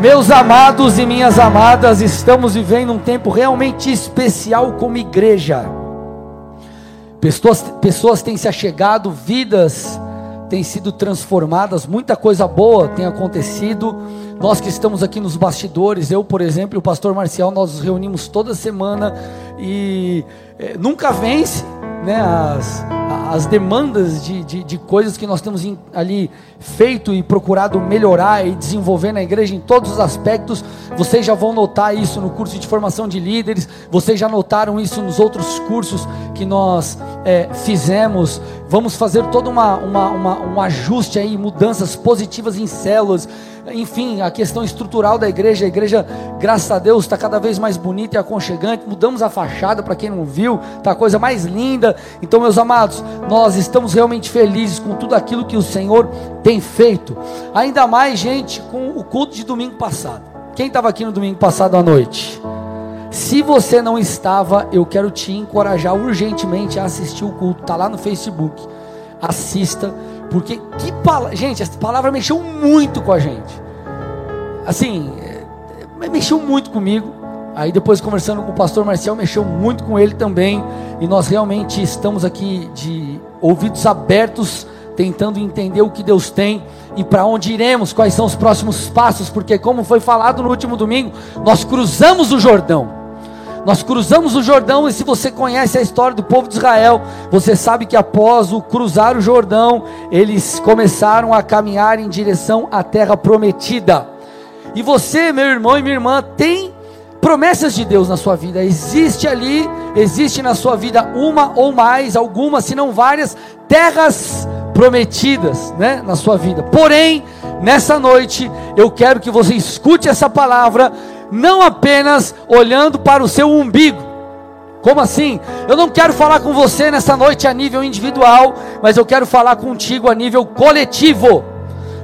Meus amados e minhas amadas, estamos vivendo um tempo realmente especial como igreja. Pessoas, pessoas têm se achegado, vidas têm sido transformadas, muita coisa boa tem acontecido. Nós que estamos aqui nos bastidores, eu, por exemplo, e o pastor Marcial, nós nos reunimos toda semana e é, nunca vence né, as, as demandas de, de, de, coisas que nós temos ali feito e procurado melhorar e desenvolver na igreja em todos os aspectos. Vocês já vão notar isso no curso de formação de líderes, vocês já notaram isso nos outros cursos que nós é, fizemos. Vamos fazer todo uma, uma, uma, um ajuste aí, mudanças positivas em células enfim, a questão estrutural da igreja, a igreja, graças a Deus, está cada vez mais bonita e aconchegante. Mudamos a fachada para quem não viu, está a coisa mais linda. Então, meus amados, nós estamos realmente felizes com tudo aquilo que o Senhor tem feito. Ainda mais, gente, com o culto de domingo passado. Quem estava aqui no domingo passado à noite? Se você não estava, eu quero te encorajar urgentemente a assistir o culto. Está lá no Facebook. Assista porque que palavra, gente, essa palavra mexeu muito com a gente. Assim, é, mexeu muito comigo. Aí depois conversando com o pastor Marcial, mexeu muito com ele também. E nós realmente estamos aqui de ouvidos abertos, tentando entender o que Deus tem e para onde iremos, quais são os próximos passos, porque como foi falado no último domingo, nós cruzamos o Jordão. Nós cruzamos o Jordão e se você conhece a história do povo de Israel, você sabe que após o cruzar o Jordão, eles começaram a caminhar em direção à terra prometida. E você, meu irmão e minha irmã, tem promessas de Deus na sua vida. Existe ali, existe na sua vida uma ou mais, algumas, se não várias, terras prometidas, né, na sua vida. Porém, nessa noite, eu quero que você escute essa palavra não apenas olhando para o seu umbigo. Como assim? Eu não quero falar com você nessa noite a nível individual, mas eu quero falar contigo a nível coletivo.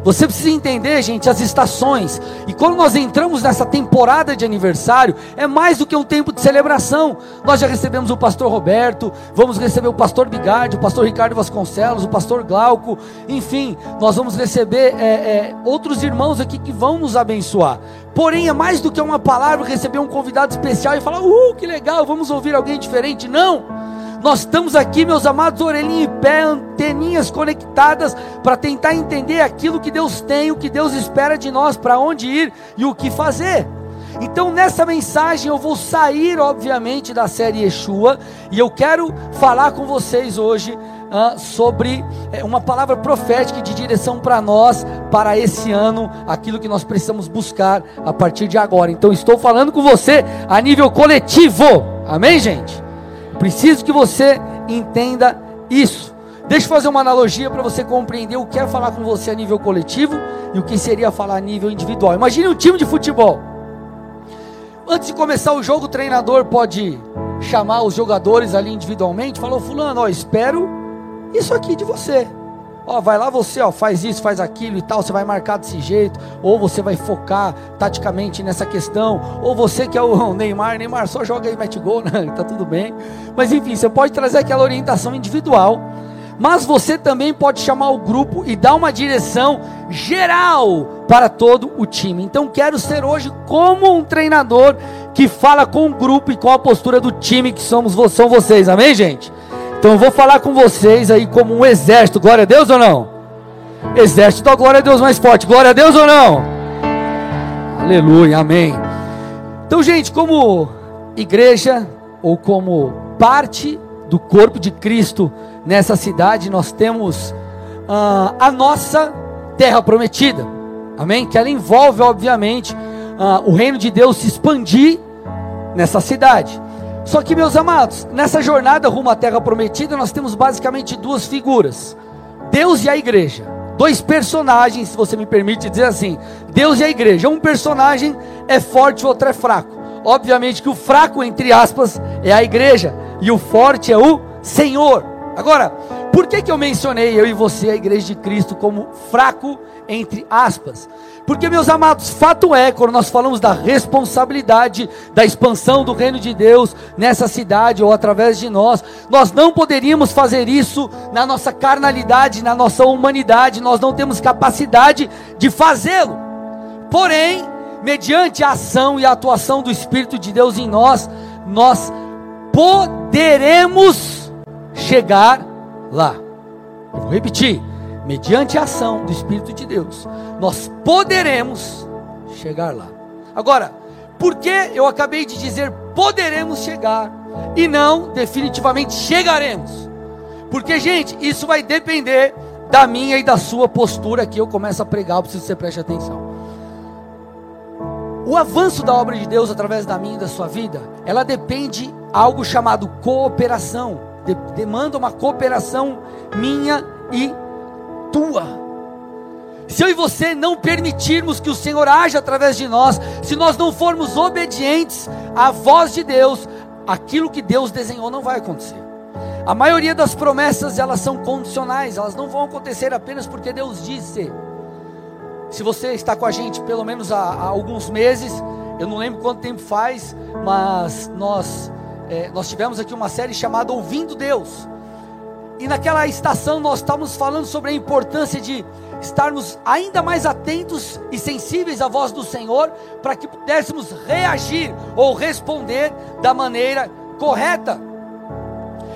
Você precisa entender, gente, as estações. E quando nós entramos nessa temporada de aniversário, é mais do que um tempo de celebração. Nós já recebemos o pastor Roberto, vamos receber o pastor Bigardi, o pastor Ricardo Vasconcelos, o pastor Glauco, enfim, nós vamos receber é, é, outros irmãos aqui que vão nos abençoar. Porém, é mais do que uma palavra receber um convidado especial e falar, uh, que legal, vamos ouvir alguém diferente. Não! Nós estamos aqui, meus amados, orelhinha em pé, anteninhas conectadas, para tentar entender aquilo que Deus tem, o que Deus espera de nós, para onde ir e o que fazer. Então, nessa mensagem, eu vou sair, obviamente, da série Yeshua, e eu quero falar com vocês hoje ah, sobre é, uma palavra profética de direção para nós, para esse ano, aquilo que nós precisamos buscar a partir de agora. Então, estou falando com você a nível coletivo, amém, gente? Preciso que você entenda isso. Deixa eu fazer uma analogia para você compreender o que é falar com você a nível coletivo e o que seria falar a nível individual. Imagine um time de futebol. Antes de começar o jogo, o treinador pode chamar os jogadores ali individualmente, falou fulano, ó, espero isso aqui de você. Ó, vai lá você, ó, faz isso, faz aquilo e tal, você vai marcar desse jeito, ou você vai focar taticamente nessa questão, ou você que é o Neymar, Neymar só joga e mete gol, né? tá tudo bem. Mas enfim, você pode trazer aquela orientação individual, mas você também pode chamar o grupo e dar uma direção geral para todo o time. Então quero ser hoje como um treinador que fala com o grupo e com a postura do time que somos são vocês. Amém, gente? Então eu vou falar com vocês aí como um exército, glória a Deus ou não? Exército da glória a Deus mais forte, glória a Deus ou não? Aleluia, amém. Então, gente, como igreja ou como parte do corpo de Cristo nessa cidade, nós temos uh, a nossa terra prometida, amém? Que ela envolve, obviamente, uh, o reino de Deus se expandir nessa cidade. Só que, meus amados, nessa jornada rumo à terra prometida, nós temos basicamente duas figuras: Deus e a igreja. Dois personagens, se você me permite dizer assim: Deus e a igreja. Um personagem é forte, o outro é fraco. Obviamente que o fraco, entre aspas, é a igreja, e o forte é o Senhor. Agora, por que, que eu mencionei eu e você, a igreja de Cristo, como fraco, entre aspas? Porque, meus amados, fato é, quando nós falamos da responsabilidade da expansão do reino de Deus nessa cidade ou através de nós, nós não poderíamos fazer isso na nossa carnalidade, na nossa humanidade, nós não temos capacidade de fazê-lo. Porém, mediante a ação e a atuação do Espírito de Deus em nós, nós poderemos chegar lá. Eu vou repetir: mediante a ação do Espírito de Deus, nós poderemos chegar lá. Agora, por que eu acabei de dizer poderemos chegar e não definitivamente chegaremos? Porque, gente, isso vai depender da minha e da sua postura que eu começo a pregar, eu preciso que você preste atenção. O avanço da obra de Deus através da minha e da sua vida, ela depende de algo chamado cooperação. De, demanda uma cooperação minha e tua. Se eu e você não permitirmos que o Senhor haja através de nós, se nós não formos obedientes à voz de Deus, aquilo que Deus desenhou não vai acontecer. A maioria das promessas elas são condicionais, elas não vão acontecer apenas porque Deus disse. Se você está com a gente pelo menos há, há alguns meses, eu não lembro quanto tempo faz, mas nós é, nós tivemos aqui uma série chamada Ouvindo Deus. E naquela estação nós estávamos falando sobre a importância de estarmos ainda mais atentos e sensíveis à voz do Senhor, para que pudéssemos reagir ou responder da maneira correta.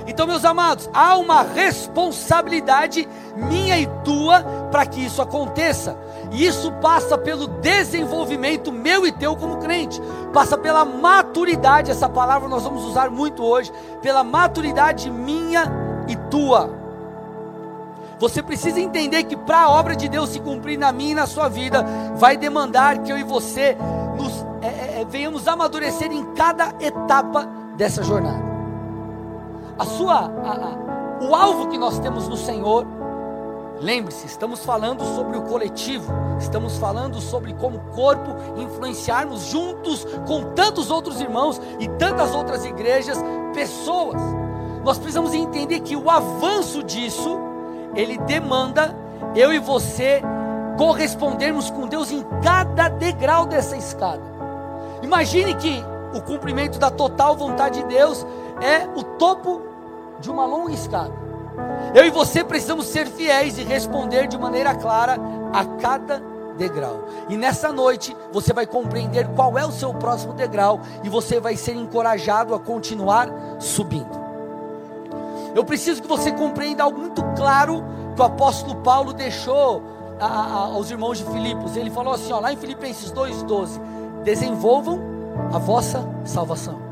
Então, meus amados, há uma responsabilidade minha e tua para que isso aconteça. E isso passa pelo desenvolvimento meu e teu como crente, passa pela maturidade, essa palavra nós vamos usar muito hoje, pela maturidade minha e tua. Você precisa entender que para a obra de Deus se cumprir na minha e na sua vida, vai demandar que eu e você nos, é, é, é, venhamos amadurecer em cada etapa dessa jornada. A sua, a, a, o alvo que nós temos no Senhor, lembre-se, estamos falando sobre o coletivo, estamos falando sobre como corpo influenciarmos juntos com tantos outros irmãos e tantas outras igrejas, pessoas. Nós precisamos entender que o avanço disso ele demanda eu e você correspondermos com Deus em cada degrau dessa escada. Imagine que o cumprimento da total vontade de Deus é o topo de uma longa escada. Eu e você precisamos ser fiéis e responder de maneira clara a cada degrau. E nessa noite você vai compreender qual é o seu próximo degrau e você vai ser encorajado a continuar subindo. Eu preciso que você compreenda algo muito claro que o apóstolo Paulo deixou a, a, aos irmãos de Filipos. Ele falou assim, ó, lá em Filipenses 2,12: desenvolvam a vossa salvação.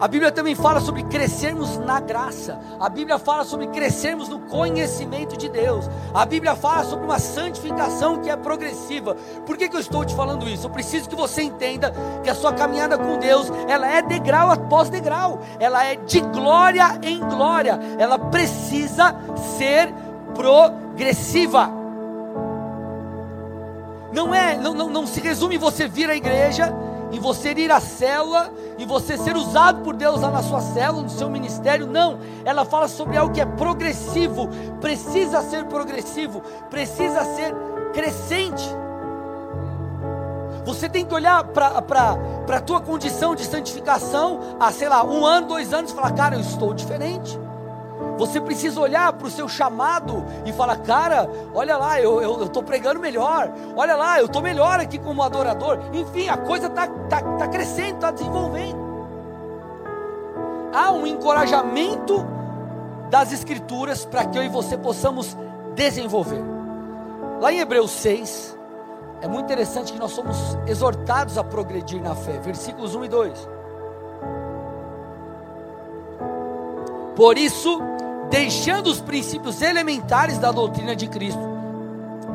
A Bíblia também fala sobre crescermos na graça. A Bíblia fala sobre crescermos no conhecimento de Deus. A Bíblia fala sobre uma santificação que é progressiva. Por que, que eu estou te falando isso? Eu preciso que você entenda que a sua caminhada com Deus, ela é degrau após degrau. Ela é de glória em glória. Ela precisa ser progressiva. Não é, não, não, não se resume em você vir à igreja em você ir à célula, em você ser usado por Deus lá na sua célula, no seu ministério, não. Ela fala sobre algo que é progressivo, precisa ser progressivo, precisa ser crescente. Você tem que olhar para a tua condição de santificação há, sei lá, um ano, dois anos e falar, cara, eu estou diferente. Você precisa olhar para o seu chamado e falar: cara, olha lá, eu estou pregando melhor, olha lá, eu estou melhor aqui como adorador. Enfim, a coisa está tá, tá crescendo, está desenvolvendo. Há um encorajamento das Escrituras para que eu e você possamos desenvolver. Lá em Hebreus 6, é muito interessante que nós somos exortados a progredir na fé, versículos 1 e 2. Por isso, deixando os princípios elementares da doutrina de Cristo,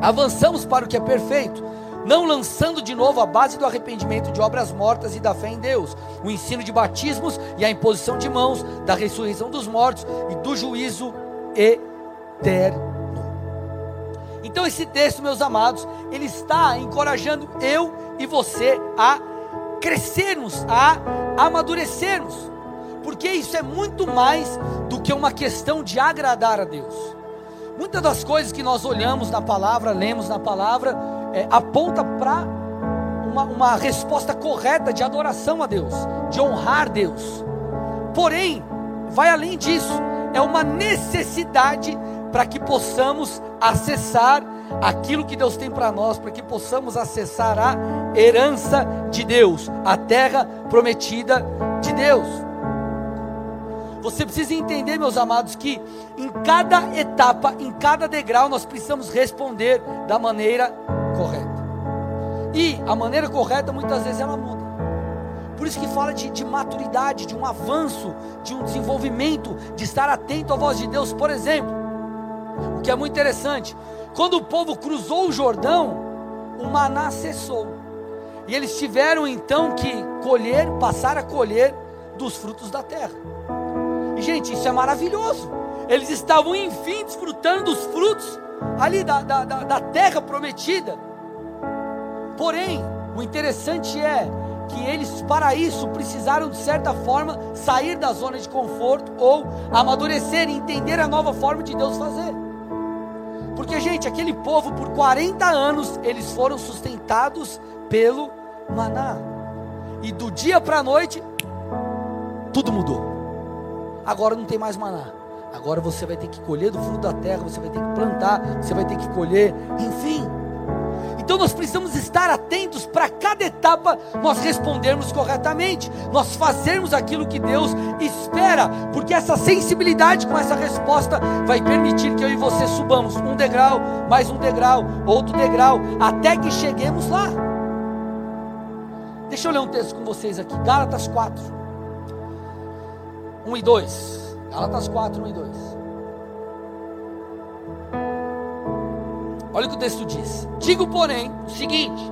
avançamos para o que é perfeito, não lançando de novo a base do arrependimento de obras mortas e da fé em Deus, o ensino de batismos e a imposição de mãos, da ressurreição dos mortos e do juízo eterno. Então esse texto, meus amados, ele está encorajando eu e você a crescermos, a amadurecermos porque isso é muito mais do que uma questão de agradar a Deus. Muitas das coisas que nós olhamos na palavra, lemos na palavra, é, aponta para uma, uma resposta correta de adoração a Deus, de honrar Deus. Porém, vai além disso, é uma necessidade para que possamos acessar aquilo que Deus tem para nós, para que possamos acessar a herança de Deus, a terra prometida de Deus. Você precisa entender, meus amados, que em cada etapa, em cada degrau, nós precisamos responder da maneira correta. E a maneira correta, muitas vezes, ela muda. Por isso que fala de, de, maturidade, de um avanço, de um desenvolvimento, de estar atento à voz de Deus. Por exemplo, o que é muito interessante, quando o povo cruzou o Jordão, o maná cessou. E eles tiveram então que colher, passar a colher dos frutos da terra. Gente, isso é maravilhoso. Eles estavam enfim desfrutando dos frutos ali da, da, da terra prometida. Porém, o interessante é que eles, para isso, precisaram de certa forma sair da zona de conforto ou amadurecer e entender a nova forma de Deus fazer. Porque, gente, aquele povo por 40 anos eles foram sustentados pelo maná, e do dia para a noite, tudo mudou. Agora não tem mais maná. Agora você vai ter que colher do fruto da terra, você vai ter que plantar, você vai ter que colher, enfim. Então nós precisamos estar atentos para cada etapa nós respondermos corretamente, nós fazermos aquilo que Deus espera, porque essa sensibilidade com essa resposta vai permitir que eu e você subamos um degrau, mais um degrau, outro degrau, até que cheguemos lá. Deixa eu ler um texto com vocês aqui, Gálatas 4, 1 e 2. Gálatas 4, 1 e 2. Olha o que o texto diz. Digo, porém, o seguinte: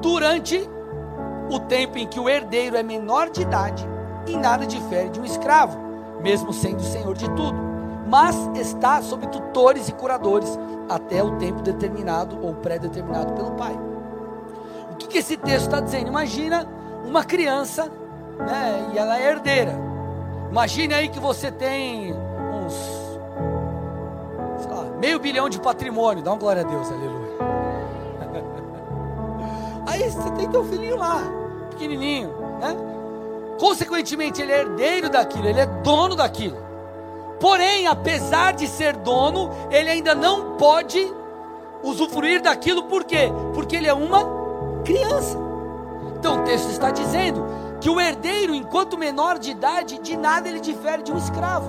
durante o tempo em que o herdeiro é menor de idade, em nada difere de um escravo, mesmo sendo senhor de tudo, mas está sob tutores e curadores até o tempo determinado ou pré-determinado pelo pai. O que, que esse texto está dizendo? Imagina uma criança, né, e ela é herdeira. Imagine aí que você tem uns meio bilhão de patrimônio, dá uma glória a Deus, aleluia. Aí você tem teu filhinho lá, pequenininho, né? Consequentemente, ele é herdeiro daquilo, ele é dono daquilo. Porém, apesar de ser dono, ele ainda não pode usufruir daquilo, por quê? Porque ele é uma criança. Então o texto está dizendo que o herdeiro, enquanto menor de idade, de nada ele difere de um escravo.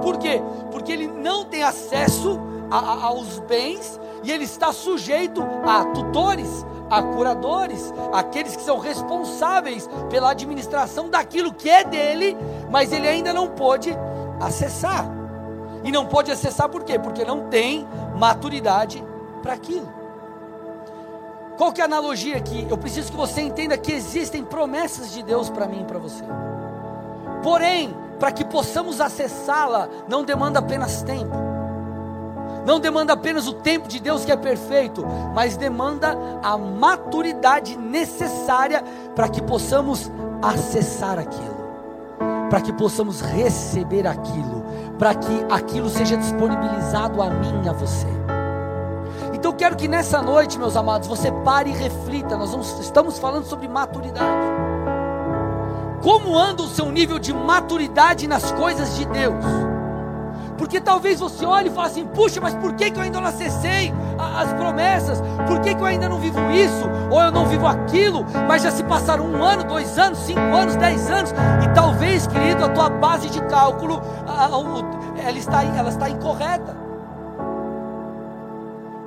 Por quê? Porque ele não tem acesso a, a, aos bens e ele está sujeito a tutores, a curadores, aqueles que são responsáveis pela administração daquilo que é dele, mas ele ainda não pode acessar. E não pode acessar por quê? Porque não tem maturidade para aquilo. Qual que é a analogia aqui? Eu preciso que você entenda que existem promessas de Deus para mim e para você. Porém, para que possamos acessá-la, não demanda apenas tempo, não demanda apenas o tempo de Deus que é perfeito, mas demanda a maturidade necessária para que possamos acessar aquilo, para que possamos receber aquilo, para que aquilo seja disponibilizado a mim, a você. Então quero que nessa noite, meus amados, você pare e reflita. Nós vamos, estamos falando sobre maturidade. Como anda o seu nível de maturidade nas coisas de Deus? Porque talvez você olhe e fale assim: puxa, mas por que, que eu ainda não acessei as promessas? Por que, que eu ainda não vivo isso? Ou eu não vivo aquilo? Mas já se passaram um ano, dois anos, cinco anos, dez anos, e talvez, querido, a tua base de cálculo ela está, ela está incorreta.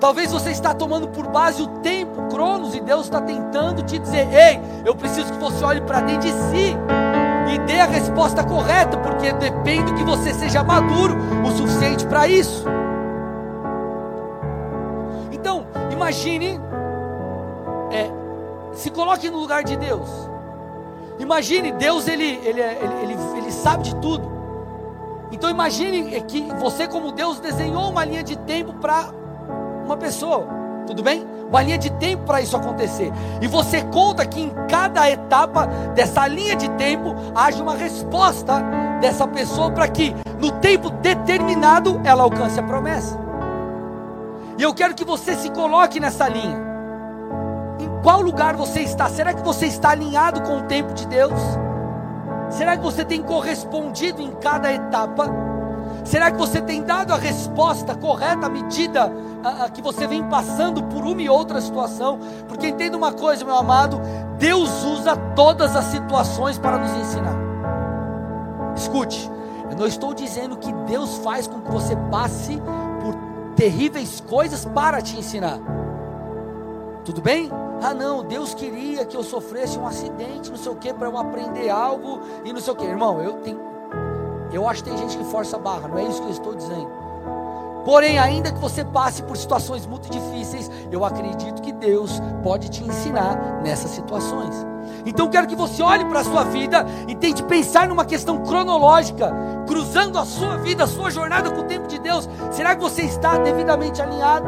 Talvez você está tomando por base o tempo, Cronos, e Deus está tentando te dizer: ei, eu preciso que você olhe para dentro de si e dê a resposta correta, porque depende que você seja maduro o suficiente para isso. Então, imagine, é, se coloque no lugar de Deus. Imagine, Deus ele, ele, ele, ele, ele sabe de tudo. Então imagine que você, como Deus, desenhou uma linha de tempo para uma pessoa, tudo bem? Uma linha de tempo para isso acontecer. E você conta que em cada etapa dessa linha de tempo haja uma resposta dessa pessoa para que no tempo determinado ela alcance a promessa. E eu quero que você se coloque nessa linha. Em qual lugar você está? Será que você está alinhado com o tempo de Deus? Será que você tem correspondido em cada etapa? Será que você tem dado a resposta correta à medida a, a, que você vem passando por uma e outra situação? Porque entenda uma coisa, meu amado: Deus usa todas as situações para nos ensinar. Escute, eu não estou dizendo que Deus faz com que você passe por terríveis coisas para te ensinar. Tudo bem? Ah, não, Deus queria que eu sofresse um acidente, não sei o que, para eu aprender algo e não sei o que. Irmão, eu tenho. Eu acho que tem gente que força a barra, não é isso que eu estou dizendo. Porém, ainda que você passe por situações muito difíceis, eu acredito que Deus pode te ensinar nessas situações. Então, quero que você olhe para a sua vida e tente pensar numa questão cronológica, cruzando a sua vida, a sua jornada com o tempo de Deus. Será que você está devidamente alinhado?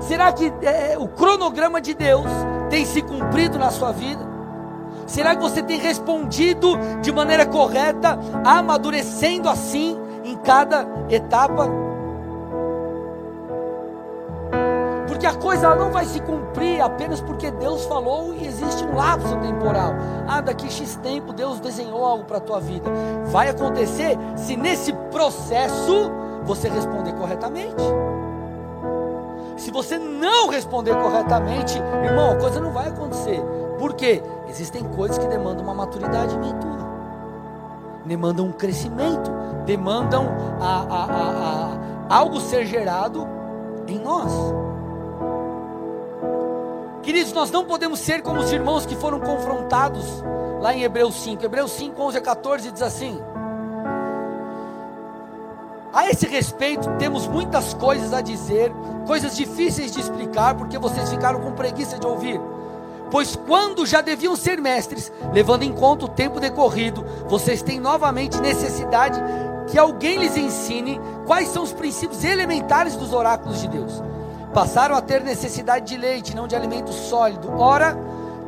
Será que é, o cronograma de Deus tem se cumprido na sua vida? Será que você tem respondido de maneira correta, amadurecendo assim em cada etapa? Porque a coisa não vai se cumprir apenas porque Deus falou e existe um lapso temporal. Ah, daqui X tempo Deus desenhou algo para a tua vida. Vai acontecer se nesse processo você responder corretamente. Se você não responder corretamente, irmão, a coisa não vai acontecer. Por quê? Existem coisas que demandam uma maturidade minha tua. Demandam um crescimento, demandam a, a, a, algo ser gerado em nós. Queridos, nós não podemos ser como os irmãos que foram confrontados lá em Hebreus 5. Hebreus 5, 11 a 14 diz assim: a esse respeito, temos muitas coisas a dizer, coisas difíceis de explicar, porque vocês ficaram com preguiça de ouvir. Pois quando já deviam ser mestres, levando em conta o tempo decorrido, vocês têm novamente necessidade que alguém lhes ensine quais são os princípios elementares dos oráculos de Deus. Passaram a ter necessidade de leite, não de alimento sólido. Ora,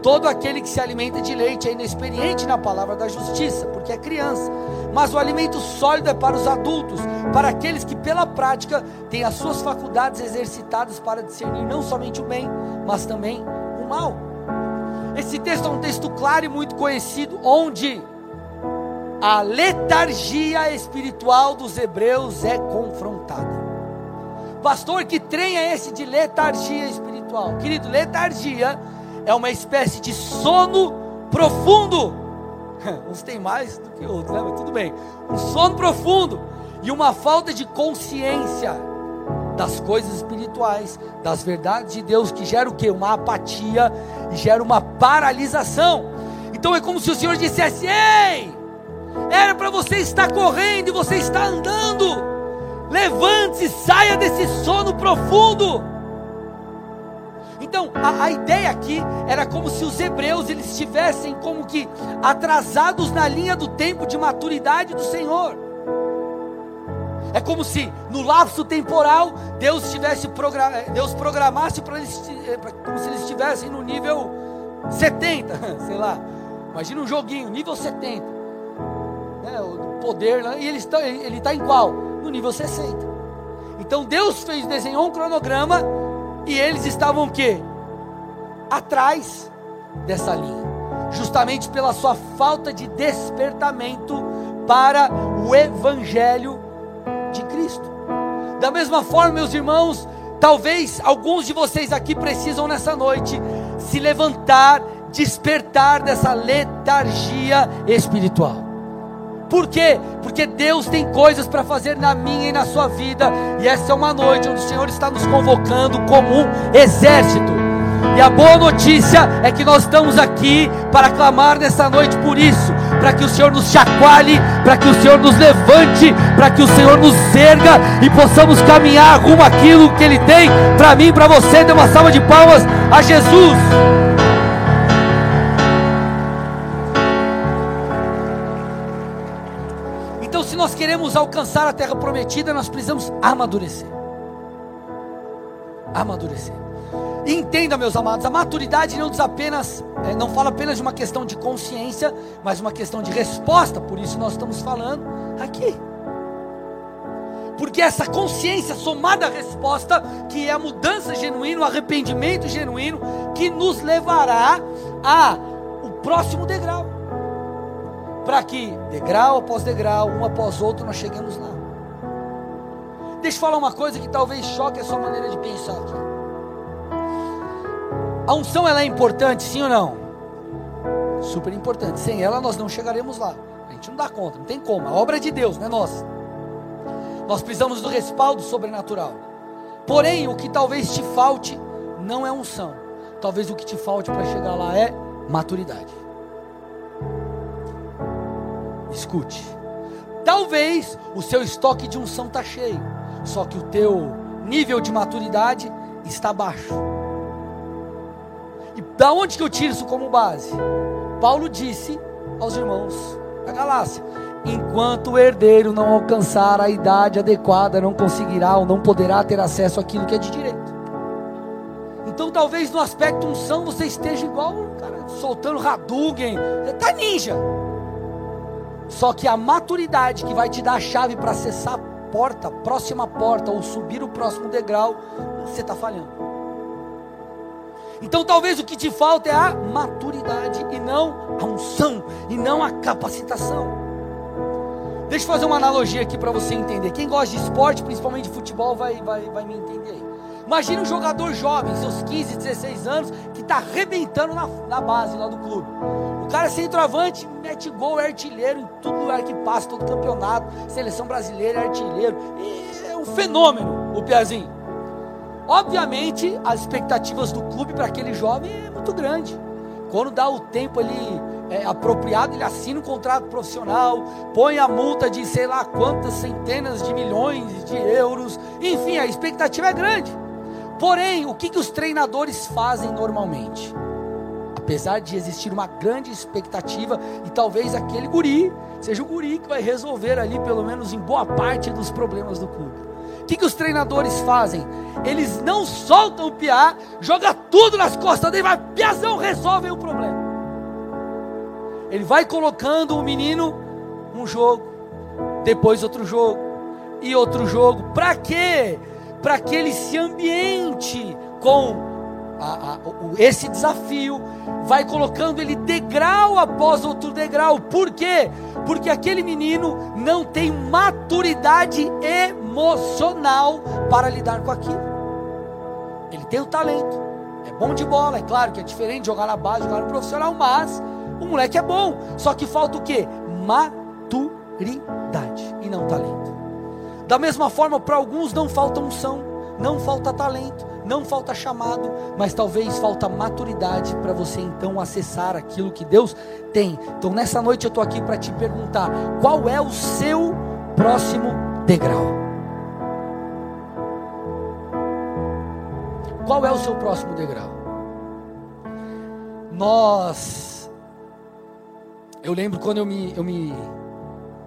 todo aquele que se alimenta de leite é inexperiente na palavra da justiça, porque é criança mas o alimento sólido é para os adultos, para aqueles que pela prática têm as suas faculdades exercitadas para discernir não somente o bem, mas também o mal. Esse texto é um texto claro e muito conhecido, onde a letargia espiritual dos hebreus é confrontada. Pastor, que trem é esse de letargia espiritual? Querido, letargia é uma espécie de sono profundo Uns têm mais do que outros, né? mas tudo bem. Um sono profundo e uma falta de consciência das coisas espirituais, das verdades de Deus, que gera o que? Uma apatia e gera uma paralisação. Então é como se o Senhor dissesse: Ei, era para você estar correndo e você está andando. Levante-se, saia desse sono profundo. Então, a, a, ideia aqui era como se os hebreus eles estivessem como que atrasados na linha do tempo de maturidade do Senhor. É como se no lapso temporal Deus estivesse Deus programasse para eles eh, como se eles estivessem no nível 70, sei lá. Imagina um joguinho, nível 70. Né, o poder lá, e ele está ele está em qual? No nível 60. Então Deus fez desenhou um cronograma e eles estavam o quê? Atrás dessa linha. Justamente pela sua falta de despertamento para o evangelho de Cristo. Da mesma forma, meus irmãos, talvez alguns de vocês aqui precisam nessa noite se levantar, despertar dessa letargia espiritual. Por quê? Porque Deus tem coisas para fazer na minha e na sua vida, e essa é uma noite onde o Senhor está nos convocando como um exército. E a boa notícia é que nós estamos aqui para clamar nessa noite por isso, para que o Senhor nos chacoalhe, para que o Senhor nos levante, para que o Senhor nos erga e possamos caminhar rumo àquilo que Ele tem para mim, para você. Dê uma salva de palmas a Jesus. nós queremos alcançar a terra prometida, nós precisamos amadurecer. Amadurecer. Entenda, meus amados, a maturidade não diz apenas, é, não fala apenas de uma questão de consciência, mas uma questão de resposta. Por isso nós estamos falando aqui. Porque essa consciência somada à resposta, que é a mudança genuína, o arrependimento genuíno, que nos levará a o próximo degrau para que, degrau após degrau, um após outro, nós cheguemos lá. Deixa eu falar uma coisa que talvez choque a sua maneira de pensar aqui. A unção ela é importante, sim ou não? Super importante. Sem ela nós não chegaremos lá. A gente não dá conta, não tem como. A obra é de Deus, não é nossa. Nós precisamos do respaldo sobrenatural. Porém, o que talvez te falte não é unção. Talvez o que te falte para chegar lá é maturidade. Escute. Talvez o seu estoque de unção está cheio, só que o teu nível de maturidade está baixo. Da onde que eu tiro isso como base? Paulo disse aos irmãos da Galácia: enquanto o herdeiro não alcançar a idade adequada, não conseguirá ou não poderá ter acesso àquilo que é de direito. Então, talvez no aspecto unção você esteja igual, cara, soltando Hadouken, você está ninja. Só que a maturidade que vai te dar a chave para acessar a porta, próxima porta, ou subir o próximo degrau, você está falhando. Então talvez o que te falta é a maturidade e não a unção e não a capacitação. Deixa eu fazer uma analogia aqui para você entender. Quem gosta de esporte, principalmente de futebol, vai, vai, vai me entender aí. Imagina um jogador jovem, seus 15, 16 anos, que está arrebentando na, na base lá do clube. O cara é centroavante, mete gol, é artilheiro em todo lugar que passa, todo campeonato, seleção brasileira, é artilheiro. E é um fenômeno o Piazinho. Obviamente, as expectativas do clube para aquele jovem é muito grande. Quando dá o tempo ali é, apropriado, ele assina um contrato profissional, põe a multa de sei lá quantas centenas de milhões de euros. Enfim, a expectativa é grande. Porém, o que, que os treinadores fazem normalmente? Apesar de existir uma grande expectativa, e talvez aquele guri seja o guri que vai resolver ali, pelo menos em boa parte dos problemas do clube. Que, que os treinadores fazem? Eles não soltam o piá, joga tudo nas costas dele, vai, piazão, resolve o problema. Ele vai colocando o menino um jogo, depois outro jogo, e outro jogo. Para quê? Para que ele se ambiente com a, a, esse desafio, vai colocando ele degrau após outro degrau. Por quê? Porque aquele menino não tem maturidade emocional para lidar com aquilo. Ele tem o talento, é bom de bola, é claro que é diferente jogar na base, jogar no profissional, mas o moleque é bom. Só que falta o quê? Maturidade e não talento. Da mesma forma, para alguns não falta unção, não falta talento, não falta chamado, mas talvez falta maturidade para você então acessar aquilo que Deus tem. Então nessa noite eu estou aqui para te perguntar: qual é o seu próximo degrau? Qual é o seu próximo degrau? Nós, eu lembro quando eu me, eu me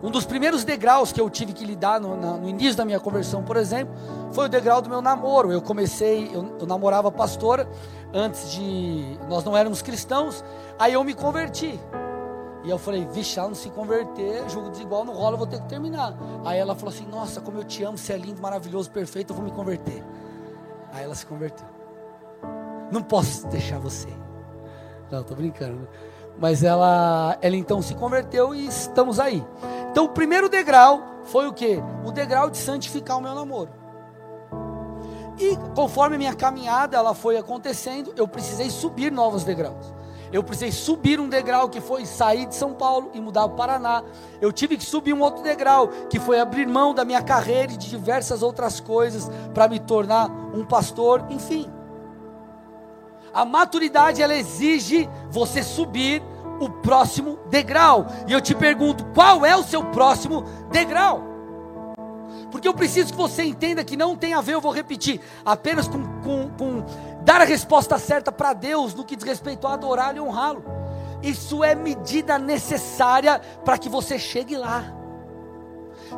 um dos primeiros degraus que eu tive que lidar no, no, início da minha conversão, por exemplo, foi o degrau do meu namoro. Eu comecei, eu, eu namorava pastora antes de. Nós não éramos cristãos, aí eu me converti. E eu falei, vixe, ela não se converter, jogo desigual não rola, eu vou ter que terminar. Aí ela falou assim: Nossa, como eu te amo, você é lindo, maravilhoso, perfeito, eu vou me converter. Aí ela se converteu. Não posso deixar você. Não, tô brincando. Mas ela, ela então se converteu e estamos aí. Então o primeiro degrau foi o que? O degrau de santificar o meu namoro. E conforme a minha caminhada ela foi acontecendo, eu precisei subir novos degraus. Eu precisei subir um degrau que foi sair de São Paulo e mudar para o Paraná. Eu tive que subir um outro degrau, que foi abrir mão da minha carreira e de diversas outras coisas para me tornar um pastor, enfim. A maturidade ela exige você subir o próximo degrau. E eu te pergunto, qual é o seu próximo degrau? Porque eu preciso que você entenda que não tem a ver, eu vou repetir, apenas com, com, com dar a resposta certa para Deus no que diz respeito a adorá-lo e honrá-lo. Isso é medida necessária para que você chegue lá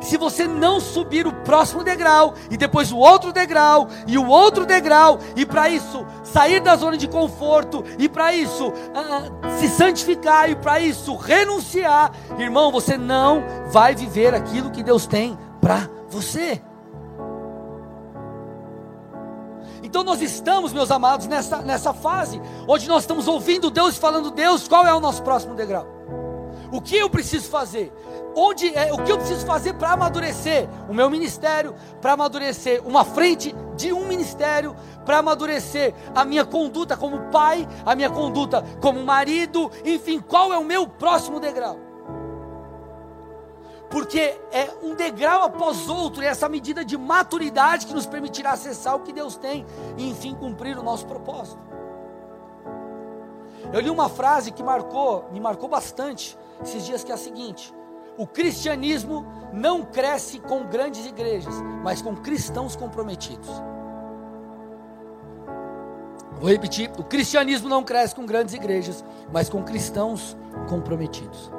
se você não subir o próximo degrau, e depois o outro degrau, e o outro degrau, e para isso sair da zona de conforto, e para isso uh, se santificar, e para isso renunciar, irmão, você não vai viver aquilo que Deus tem para você. Então nós estamos, meus amados, nessa, nessa fase, onde nós estamos ouvindo Deus falando, Deus, qual é o nosso próximo degrau? O que eu preciso fazer? Onde é, o que eu preciso fazer para amadurecer o meu ministério, para amadurecer uma frente de um ministério, para amadurecer a minha conduta como pai, a minha conduta como marido, enfim, qual é o meu próximo degrau? Porque é um degrau após outro, é essa medida de maturidade que nos permitirá acessar o que Deus tem e enfim cumprir o nosso propósito. Eu li uma frase que marcou, me marcou bastante esses dias que é a seguinte: o cristianismo não cresce com grandes igrejas, mas com cristãos comprometidos. Vou repetir: o cristianismo não cresce com grandes igrejas, mas com cristãos comprometidos.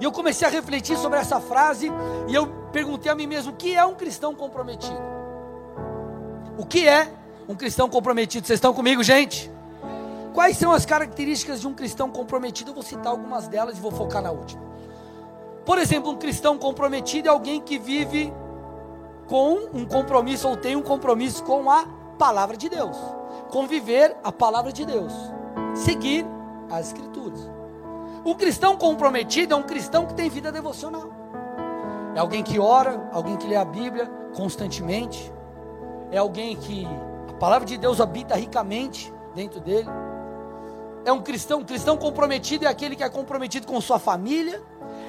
E eu comecei a refletir sobre essa frase e eu perguntei a mim mesmo: o que é um cristão comprometido? O que é um cristão comprometido? Vocês estão comigo, gente? Quais são as características de um cristão comprometido? Eu vou citar algumas delas e vou focar na última. Por exemplo, um cristão comprometido é alguém que vive com um compromisso ou tem um compromisso com a palavra de Deus, conviver a palavra de Deus, seguir as escrituras. Um cristão comprometido é um cristão que tem vida devocional. É alguém que ora, alguém que lê a Bíblia constantemente, é alguém que a palavra de Deus habita ricamente dentro dele. É um cristão, um cristão comprometido é aquele que é comprometido com sua família,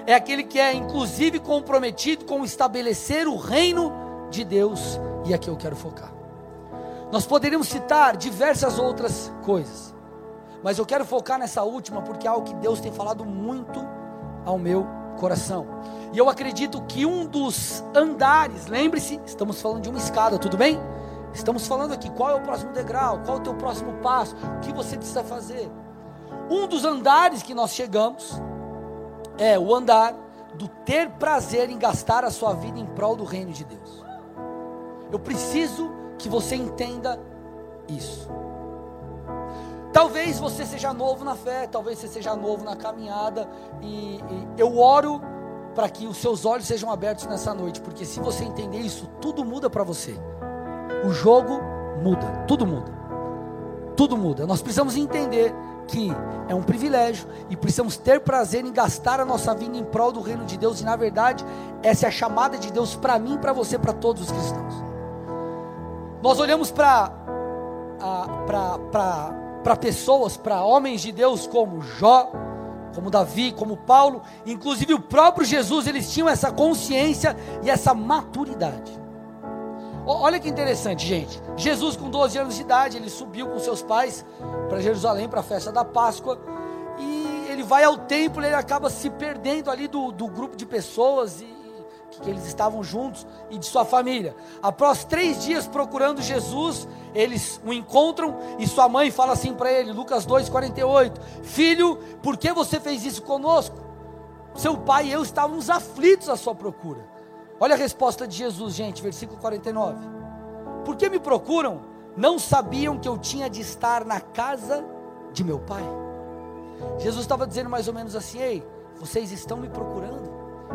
é aquele que é inclusive comprometido com estabelecer o reino de Deus, e aqui eu quero focar. Nós poderíamos citar diversas outras coisas, mas eu quero focar nessa última porque é algo que Deus tem falado muito ao meu coração. E eu acredito que um dos andares, lembre-se, estamos falando de uma escada, tudo bem? Estamos falando aqui qual é o próximo degrau, qual é o teu próximo passo, o que você precisa fazer. Um dos andares que nós chegamos é o andar do ter prazer em gastar a sua vida em prol do reino de Deus. Eu preciso que você entenda isso. Talvez você seja novo na fé, talvez você seja novo na caminhada, e, e eu oro para que os seus olhos sejam abertos nessa noite, porque se você entender isso, tudo muda para você. O jogo muda, tudo muda. Tudo muda. Nós precisamos entender que é um privilégio e precisamos ter prazer em gastar a nossa vida em prol do reino de Deus, e na verdade, essa é a chamada de Deus para mim, para você, para todos os cristãos. Nós olhamos para para pessoas, para homens de Deus como Jó, como Davi, como Paulo, inclusive o próprio Jesus, eles tinham essa consciência e essa maturidade. Olha que interessante, gente. Jesus, com 12 anos de idade, ele subiu com seus pais para Jerusalém para a festa da Páscoa. E ele vai ao templo, ele acaba se perdendo ali do, do grupo de pessoas e, que eles estavam juntos e de sua família. Após três dias procurando Jesus, eles o encontram e sua mãe fala assim para ele, Lucas 2,48: Filho, por que você fez isso conosco? Seu pai e eu estávamos aflitos à sua procura. Olha a resposta de Jesus, gente, versículo 49. Por que me procuram? Não sabiam que eu tinha de estar na casa de meu pai? Jesus estava dizendo mais ou menos assim: Ei, vocês estão me procurando,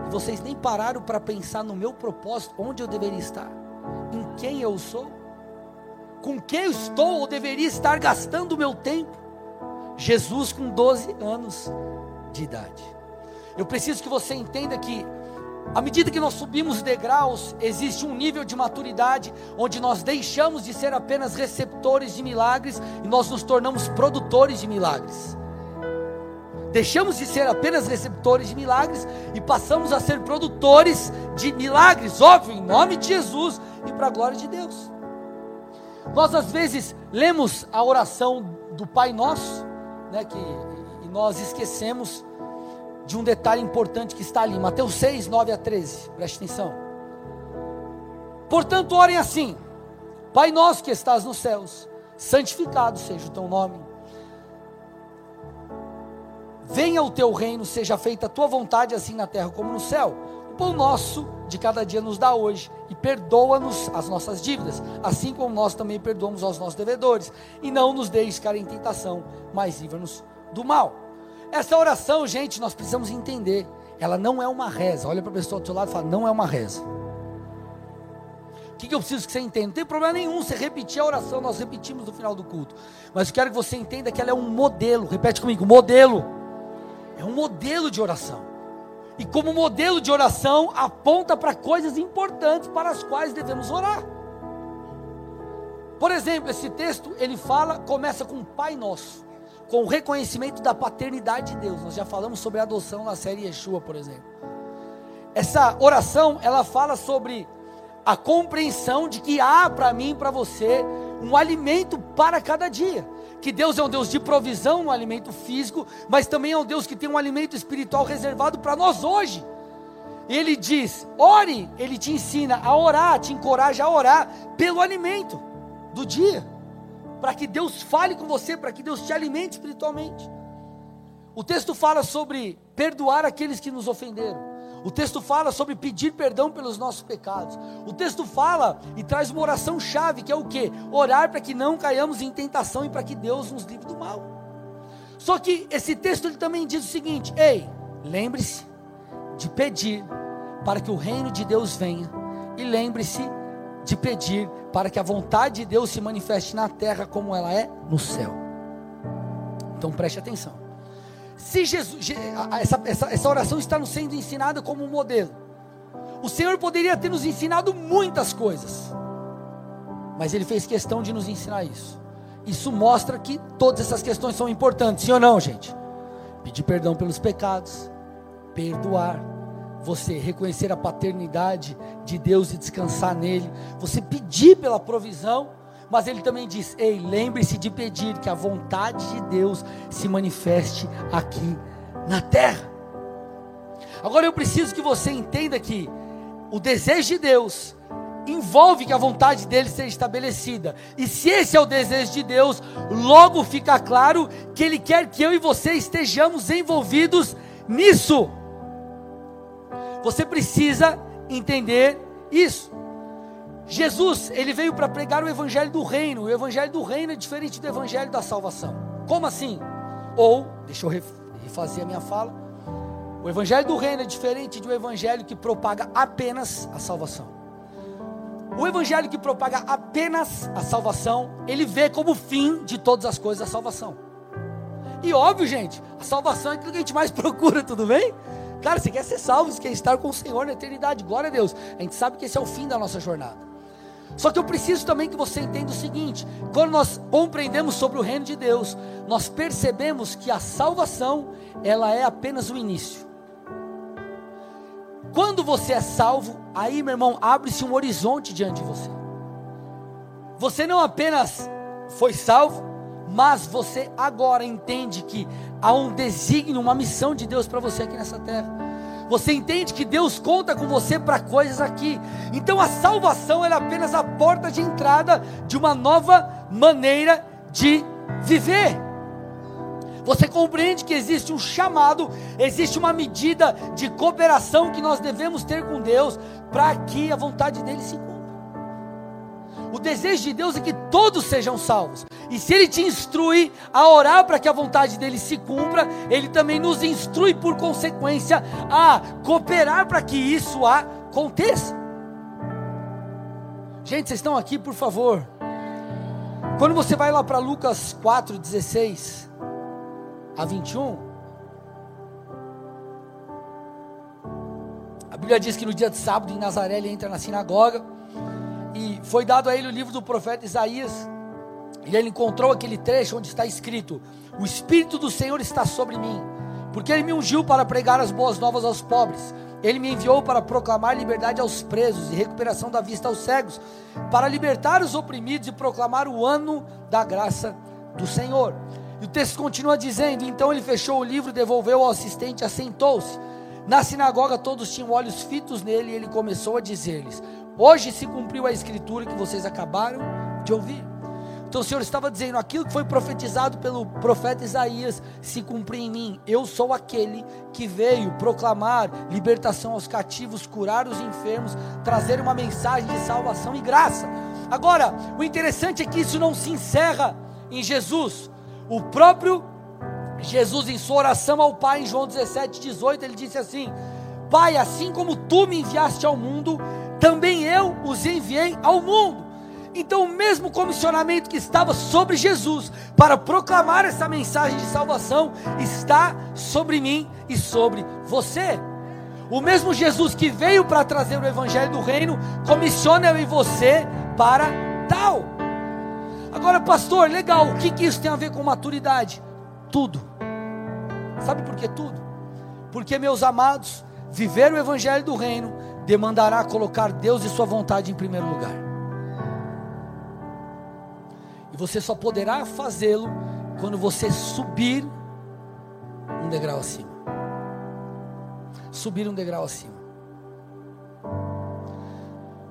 e vocês nem pararam para pensar no meu propósito, onde eu deveria estar, em quem eu sou, com quem eu estou ou deveria estar gastando o meu tempo. Jesus com 12 anos de idade. Eu preciso que você entenda que à medida que nós subimos degraus, existe um nível de maturidade onde nós deixamos de ser apenas receptores de milagres e nós nos tornamos produtores de milagres. Deixamos de ser apenas receptores de milagres e passamos a ser produtores de milagres, óbvio, em nome de Jesus e para a glória de Deus. Nós às vezes lemos a oração do Pai Nosso, né, que, e nós esquecemos de um detalhe importante que está ali, Mateus 6, 9 a 13, preste atenção. Portanto, orem assim: Pai nosso que estás nos céus, santificado seja o teu nome. Venha o teu reino, seja feita a tua vontade, assim na terra como no céu. O pão nosso de cada dia nos dá hoje, e perdoa-nos as nossas dívidas, assim como nós também perdoamos aos nossos devedores. E não nos deixes cair em tentação, mas livra-nos do mal. Essa oração, gente, nós precisamos entender. Ela não é uma reza. Olha para a pessoa do seu lado e fala: não é uma reza. O que, que eu preciso que você entenda? Não tem problema nenhum você repetir a oração, nós repetimos no final do culto. Mas eu quero que você entenda que ela é um modelo. Repete comigo: modelo. É um modelo de oração. E como modelo de oração, aponta para coisas importantes para as quais devemos orar. Por exemplo, esse texto, ele fala, começa com Pai Nosso, com o reconhecimento da paternidade de Deus. Nós já falamos sobre a adoção na série Yeshua, por exemplo. Essa oração, ela fala sobre a compreensão de que há para mim e para você um alimento para cada dia. Que Deus é um Deus de provisão no alimento físico, mas também é um Deus que tem um alimento espiritual reservado para nós hoje. Ele diz: ore, ele te ensina a orar, te encoraja a orar pelo alimento do dia, para que Deus fale com você, para que Deus te alimente espiritualmente. O texto fala sobre perdoar aqueles que nos ofenderam. O texto fala sobre pedir perdão pelos nossos pecados. O texto fala e traz uma oração chave, que é o que? Orar para que não caiamos em tentação e para que Deus nos livre do mal. Só que esse texto ele também diz o seguinte: ei, lembre-se de pedir para que o reino de Deus venha, e lembre-se de pedir para que a vontade de Deus se manifeste na terra como ela é no céu. Então preste atenção. Se Jesus, essa, essa, essa oração está nos sendo ensinada como um modelo. O Senhor poderia ter nos ensinado muitas coisas, mas Ele fez questão de nos ensinar isso. Isso mostra que todas essas questões são importantes, sim ou não, gente? Pedir perdão pelos pecados, perdoar, você reconhecer a paternidade de Deus e descansar nele, você pedir pela provisão mas ele também diz: Ei, lembre-se de pedir que a vontade de Deus se manifeste aqui na terra. Agora eu preciso que você entenda que o desejo de Deus envolve que a vontade dele seja estabelecida. E se esse é o desejo de Deus, logo fica claro que ele quer que eu e você estejamos envolvidos nisso. Você precisa entender isso. Jesus, ele veio para pregar o evangelho do reino. O evangelho do reino é diferente do evangelho da salvação. Como assim? Ou, deixa eu refazer a minha fala. O evangelho do reino é diferente do evangelho que propaga apenas a salvação. O evangelho que propaga apenas a salvação, ele vê como fim de todas as coisas a salvação. E óbvio, gente, a salvação é aquilo que a gente mais procura, tudo bem? Cara, você quer ser salvo, você quer estar com o Senhor na eternidade, glória a Deus. A gente sabe que esse é o fim da nossa jornada. Só que eu preciso também que você entenda o seguinte: quando nós compreendemos sobre o reino de Deus, nós percebemos que a salvação, ela é apenas o início. Quando você é salvo, aí, meu irmão, abre-se um horizonte diante de você. Você não apenas foi salvo, mas você agora entende que há um desígnio, uma missão de Deus para você aqui nessa terra. Você entende que Deus conta com você para coisas aqui. Então a salvação é apenas a porta de entrada de uma nova maneira de viver. Você compreende que existe um chamado, existe uma medida de cooperação que nós devemos ter com Deus para que a vontade dele se. O desejo de Deus é que todos sejam salvos. E se Ele te instrui a orar para que a vontade dele se cumpra, Ele também nos instrui, por consequência, a cooperar para que isso aconteça. Gente, vocês estão aqui, por favor. Quando você vai lá para Lucas 4, 16 a 21, a Bíblia diz que no dia de sábado em Nazaré ele entra na sinagoga e foi dado a ele o livro do profeta Isaías. E ele encontrou aquele trecho onde está escrito: O Espírito do Senhor está sobre mim, porque ele me ungiu para pregar as boas novas aos pobres. Ele me enviou para proclamar liberdade aos presos e recuperação da vista aos cegos, para libertar os oprimidos e proclamar o ano da graça do Senhor. E o texto continua dizendo: Então ele fechou o livro, devolveu ao assistente, assentou-se. Na sinagoga todos tinham olhos fitos nele e ele começou a dizer-lhes: Hoje se cumpriu a escritura que vocês acabaram de ouvir. Então o Senhor estava dizendo: aquilo que foi profetizado pelo profeta Isaías se cumprir em mim. Eu sou aquele que veio proclamar libertação aos cativos, curar os enfermos, trazer uma mensagem de salvação e graça. Agora, o interessante é que isso não se encerra em Jesus. O próprio Jesus, em sua oração ao Pai, em João 17, 18, ele disse assim: Pai, assim como tu me enviaste ao mundo, também eu os enviei ao mundo. Então, o mesmo comissionamento que estava sobre Jesus para proclamar essa mensagem de salvação está sobre mim e sobre você. O mesmo Jesus que veio para trazer o evangelho do reino, comissiona eu e você para tal. Agora, pastor, legal, o que, que isso tem a ver com maturidade? Tudo. Sabe por que tudo? Porque, meus amados, viver o evangelho do reino demandará colocar Deus e sua vontade em primeiro lugar. E você só poderá fazê-lo quando você subir um degrau acima subir um degrau acima.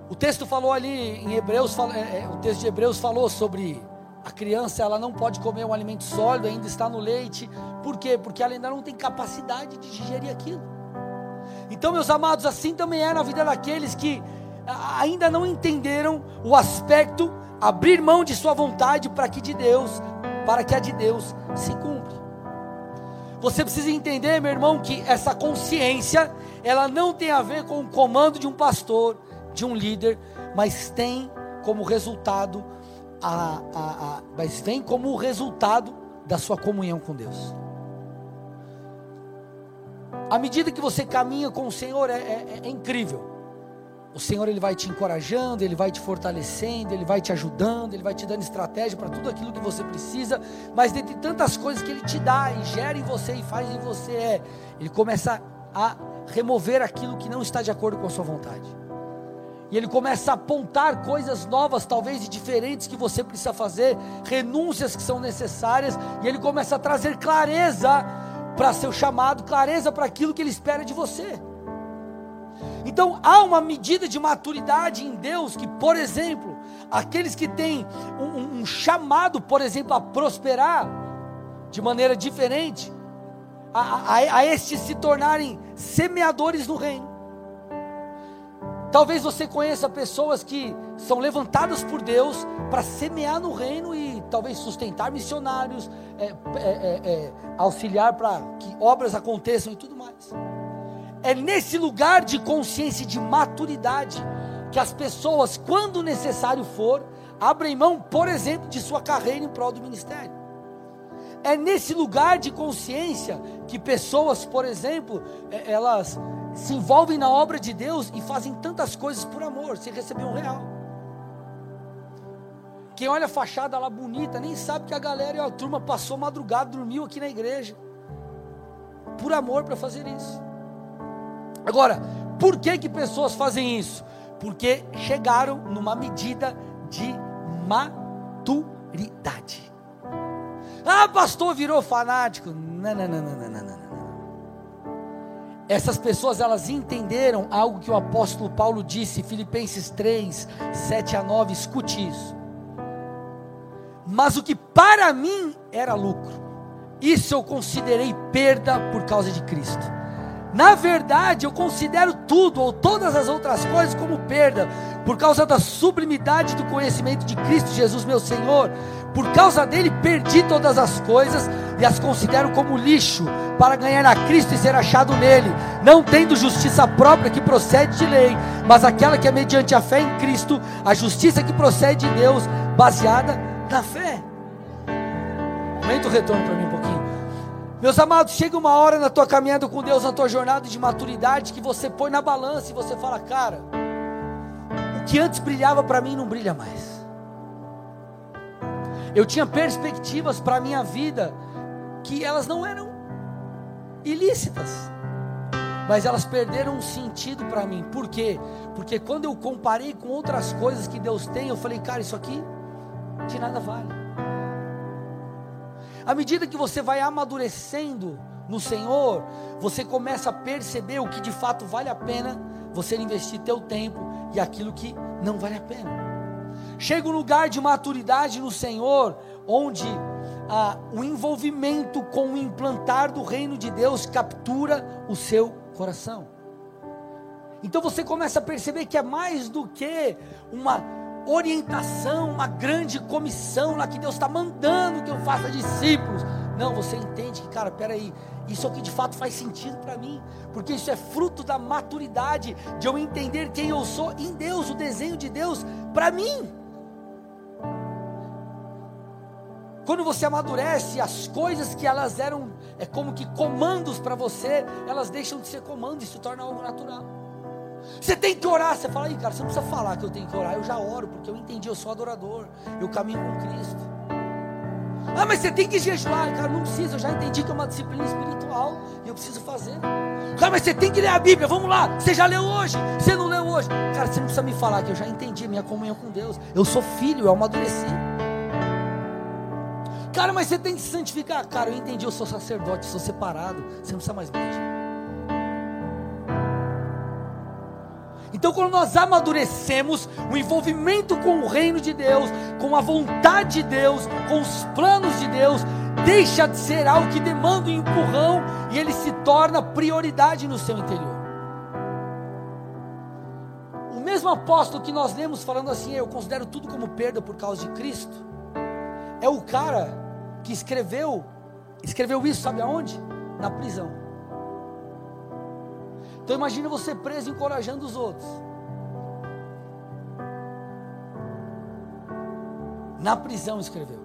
O texto falou ali em Hebreus, é, é, o texto de Hebreus falou sobre a criança, ela não pode comer um alimento sólido, ainda está no leite. Por quê? Porque ela ainda não tem capacidade de digerir aquilo. Então, meus amados, assim também é na vida daqueles que ainda não entenderam o aspecto abrir mão de sua vontade para que de Deus, para que a de Deus se cumpra. Você precisa entender, meu irmão, que essa consciência, ela não tem a ver com o comando de um pastor, de um líder, mas tem como resultado a, a, a mas vem como resultado da sua comunhão com Deus. À medida que você caminha com o Senhor, é, é, é incrível. O Senhor ele vai te encorajando, ele vai te fortalecendo, ele vai te ajudando, ele vai te dando estratégia para tudo aquilo que você precisa. Mas dentre tantas coisas que ele te dá e gera em você e faz em você é, ele começa a remover aquilo que não está de acordo com a sua vontade. E ele começa a apontar coisas novas, talvez e diferentes que você precisa fazer, renúncias que são necessárias, e ele começa a trazer clareza para seu chamado, clareza para aquilo que ele espera de você. Então há uma medida de maturidade em Deus que, por exemplo, aqueles que têm um, um chamado, por exemplo, a prosperar de maneira diferente, a, a, a estes se tornarem semeadores no reino. Talvez você conheça pessoas que são levantadas por Deus para semear no reino e talvez sustentar missionários, é, é, é, é auxiliar para que obras aconteçam e tudo mais. É nesse lugar de consciência e de maturidade que as pessoas, quando necessário for, abrem mão, por exemplo, de sua carreira em prol do ministério. É nesse lugar de consciência que pessoas, por exemplo, é, elas se envolvem na obra de Deus e fazem tantas coisas por amor, sem receber um real. Quem olha a fachada lá bonita, nem sabe que a galera e a turma passou madrugada, dormiu aqui na igreja, por amor para fazer isso. Agora, por que que pessoas fazem isso? Porque chegaram numa medida de maturidade. Ah, pastor virou fanático. Não, não, não, não, não, não, não. Essas pessoas elas entenderam algo que o apóstolo Paulo disse, Filipenses 3, 7 a 9, escute isso. Mas o que para mim era lucro, isso eu considerei perda por causa de Cristo. Na verdade, eu considero tudo ou todas as outras coisas como perda, por causa da sublimidade do conhecimento de Cristo Jesus, meu Senhor. Por causa dele, perdi todas as coisas e as considero como lixo, para ganhar a Cristo e ser achado nele, não tendo justiça própria que procede de lei, mas aquela que é mediante a fé em Cristo, a justiça que procede de Deus, baseada na fé. Aumenta o retorno para mim um pouquinho. Meus amados, chega uma hora na tua caminhada com Deus, na tua jornada de maturidade, que você põe na balança e você fala, cara, o que antes brilhava para mim não brilha mais. Eu tinha perspectivas para a minha vida que elas não eram ilícitas, mas elas perderam um sentido para mim. Por quê? Porque quando eu comparei com outras coisas que Deus tem, eu falei, cara, isso aqui de nada vale. À medida que você vai amadurecendo no Senhor, você começa a perceber o que de fato vale a pena você investir teu tempo e aquilo que não vale a pena. Chega um lugar de maturidade no Senhor, onde ah, o envolvimento com o implantar do reino de Deus captura o seu coração. Então você começa a perceber que é mais do que uma orientação, uma grande comissão lá que Deus está mandando que eu faça discípulos. Não, você entende que, cara, peraí, isso aqui de fato faz sentido para mim, porque isso é fruto da maturidade, de eu entender quem eu sou em Deus, o desenho de Deus para mim. Quando você amadurece, as coisas que elas eram é como que comandos para você, elas deixam de ser comandos e se tornam algo natural. Você tem que orar, você fala aí, cara, você não precisa falar que eu tenho que orar, eu já oro, porque eu entendi, eu sou adorador, eu caminho com Cristo. Ah, mas você tem que jejuar, cara, não precisa, eu já entendi que é uma disciplina espiritual e eu preciso fazer. Cara, mas você tem que ler a Bíblia, vamos lá, você já leu hoje, você não leu hoje. Cara, você não precisa me falar que eu já entendi minha comunhão com Deus, eu sou filho, eu amadureci. Cara, mas você tem que se santificar. Cara, eu entendi, eu sou sacerdote, sou separado. Você não precisa mais pedir. Então, quando nós amadurecemos o envolvimento com o reino de Deus, com a vontade de Deus, com os planos de Deus, deixa de ser algo que demanda um empurrão e ele se torna prioridade no seu interior. O mesmo apóstolo que nós lemos falando assim, eu considero tudo como perda por causa de Cristo, é o cara que escreveu, escreveu isso, sabe aonde? Na prisão. Então imagine você preso encorajando os outros. Na prisão escreveu.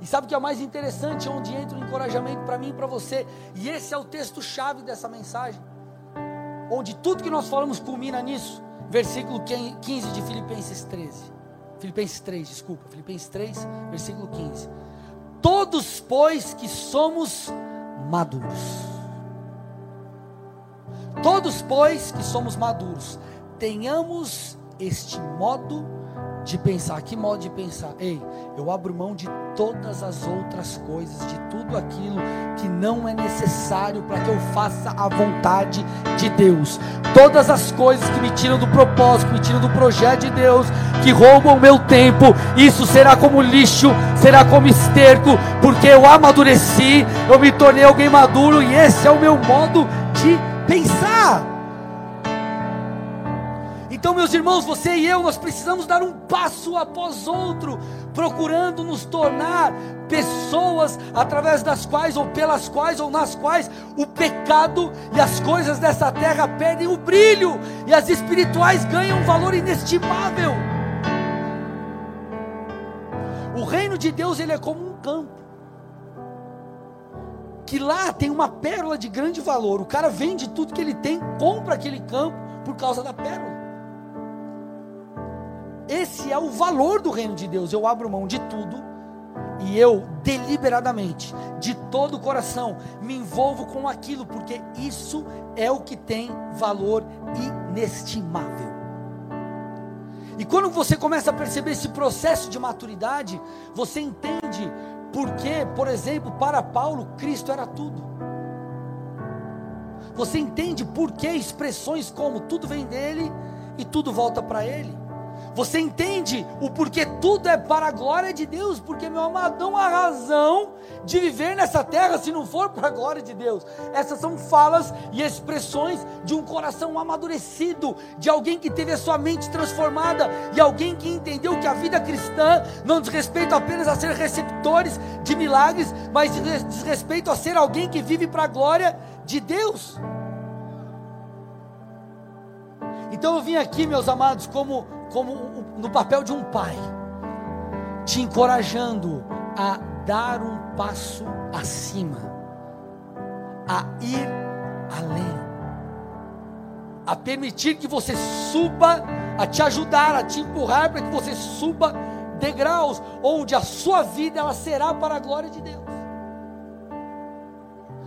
E sabe o que é o mais interessante? Onde entra o encorajamento para mim e para você. E esse é o texto-chave dessa mensagem. Onde tudo que nós falamos culmina nisso. Versículo 15 de Filipenses 13. Filipenses 3, desculpa, Filipenses 3, versículo 15. Todos, pois, que somos maduros. Todos, pois, que somos maduros, tenhamos este modo de pensar. Que modo de pensar? Ei, eu abro mão de todas as outras coisas, de tudo aquilo que não é necessário para que eu faça a vontade de Deus. Todas as coisas que me tiram do propósito, me tiram do projeto de Deus, que roubam o meu tempo, isso será como lixo, será como esterco, porque eu amadureci, eu me tornei alguém maduro e esse é o meu modo de pensar. Então, meus irmãos, você e eu, nós precisamos dar um passo após outro, procurando nos tornar pessoas através das quais, ou pelas quais, ou nas quais o pecado e as coisas dessa terra perdem o brilho e as espirituais ganham um valor inestimável. O reino de Deus ele é como um campo. Que lá tem uma pérola de grande valor. O cara vende tudo que ele tem, compra aquele campo por causa da pérola. Esse é o valor do reino de Deus. Eu abro mão de tudo e eu deliberadamente, de todo o coração, me envolvo com aquilo, porque isso é o que tem valor inestimável. E quando você começa a perceber esse processo de maturidade, você entende porque, por exemplo, para Paulo, Cristo era tudo. Você entende por que expressões como tudo vem dele e tudo volta para ele. Você entende o porquê tudo é para a glória de Deus? Porque, meu amado, não há razão de viver nessa terra se não for para a glória de Deus. Essas são falas e expressões de um coração amadurecido, de alguém que teve a sua mente transformada e alguém que entendeu que a vida cristã não diz respeito apenas a ser receptores de milagres, mas diz respeito a ser alguém que vive para a glória de Deus. Então eu vim aqui, meus amados, como, como no papel de um pai, te encorajando a dar um passo acima, a ir além, a permitir que você suba, a te ajudar, a te empurrar para que você suba degraus, onde a sua vida ela será para a glória de Deus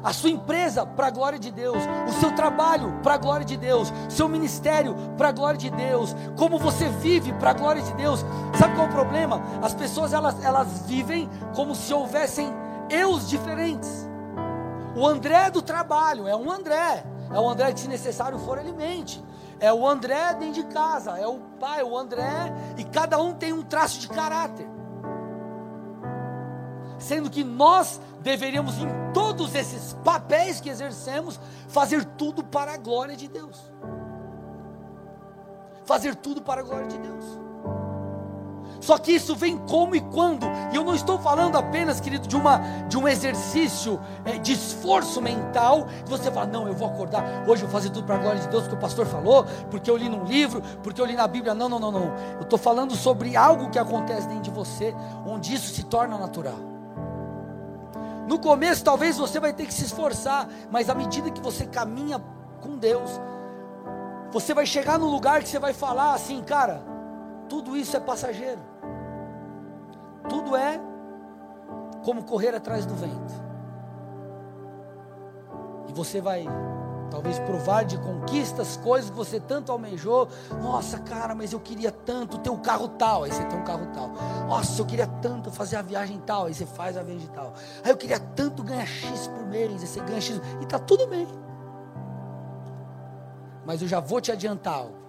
a sua empresa para a glória de Deus, o seu trabalho para a glória de Deus, seu ministério para a glória de Deus, como você vive para a glória de Deus. Sabe qual é o problema? As pessoas elas, elas vivem como se houvessem eus diferentes. O André do trabalho é um André, é o André que se necessário for ele mente. É o André dentro de casa, é o pai, o André, e cada um tem um traço de caráter sendo que nós deveríamos, em todos esses papéis que exercemos, fazer tudo para a glória de Deus. Fazer tudo para a glória de Deus. Só que isso vem como e quando. E eu não estou falando apenas, querido, de, uma, de um exercício é, de esforço mental. Você falar, não, eu vou acordar, hoje eu vou fazer tudo para a glória de Deus, que o pastor falou, porque eu li num livro, porque eu li na Bíblia. Não, não, não, não. Eu estou falando sobre algo que acontece dentro de você, onde isso se torna natural. No começo, talvez você vai ter que se esforçar, mas à medida que você caminha com Deus, você vai chegar no lugar que você vai falar assim, cara, tudo isso é passageiro. Tudo é como correr atrás do vento. E você vai talvez provar de conquistas, coisas que você tanto almejou. Nossa, cara, mas eu queria tanto ter um carro tal, aí você tem um carro tal. Nossa, eu queria tanto fazer a viagem tal, aí você faz a viagem tal. Aí eu queria tanto ganhar X por mês, aí você ganha X, e tá tudo bem. Mas eu já vou te adiantar algo.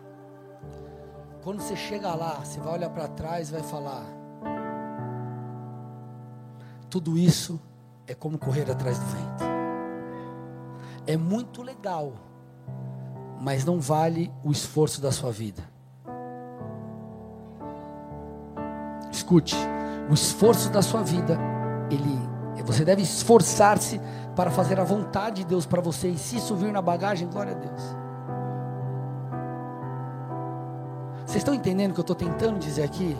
Quando você chega lá, você vai olhar para trás e vai falar: tudo isso é como correr atrás do vento. É muito legal, mas não vale o esforço da sua vida. Escute, o esforço da sua vida, ele, você deve esforçar-se para fazer a vontade de Deus para você, e se isso vir na bagagem, glória a Deus. Vocês estão entendendo o que eu estou tentando dizer aqui?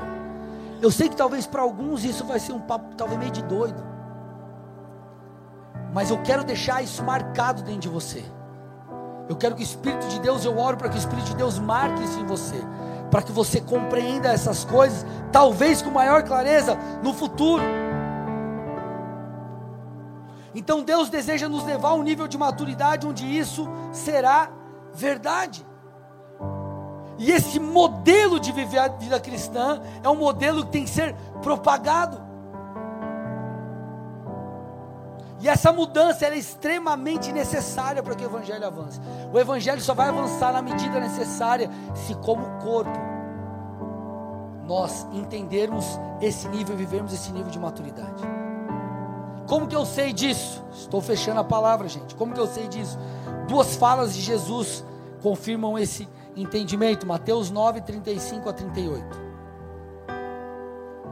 Eu sei que talvez para alguns isso vai ser um papo talvez meio de doido. Mas eu quero deixar isso marcado dentro de você. Eu quero que o Espírito de Deus, eu oro para que o Espírito de Deus marque isso em você. Para que você compreenda essas coisas, talvez com maior clareza no futuro. Então Deus deseja nos levar a um nível de maturidade onde isso será verdade. E esse modelo de viver a vida cristã é um modelo que tem que ser propagado. E essa mudança é extremamente necessária para que o evangelho avance. O evangelho só vai avançar na medida necessária se como corpo nós entendermos esse nível, vivermos esse nível de maturidade. Como que eu sei disso? Estou fechando a palavra, gente. Como que eu sei disso? Duas falas de Jesus confirmam esse entendimento. Mateus 9, 35 a 38.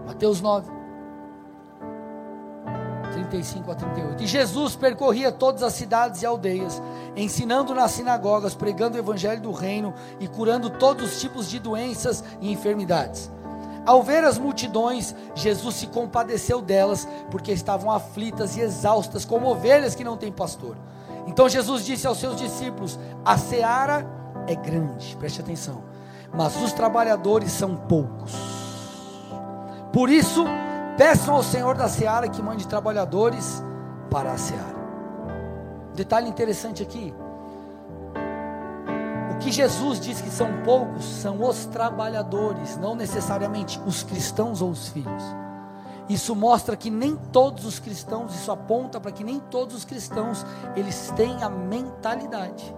Mateus 9. 35 a 38. E Jesus percorria todas as cidades e aldeias, ensinando nas sinagogas, pregando o evangelho do reino e curando todos os tipos de doenças e enfermidades. Ao ver as multidões, Jesus se compadeceu delas, porque estavam aflitas e exaustas, como ovelhas que não têm pastor. Então Jesus disse aos seus discípulos: A seara é grande, preste atenção, mas os trabalhadores são poucos. Por isso, peçam ao Senhor da seara que mande trabalhadores para a seara. Detalhe interessante aqui: o que Jesus diz que são poucos são os trabalhadores, não necessariamente os cristãos ou os filhos. Isso mostra que nem todos os cristãos, isso aponta para que nem todos os cristãos eles têm a mentalidade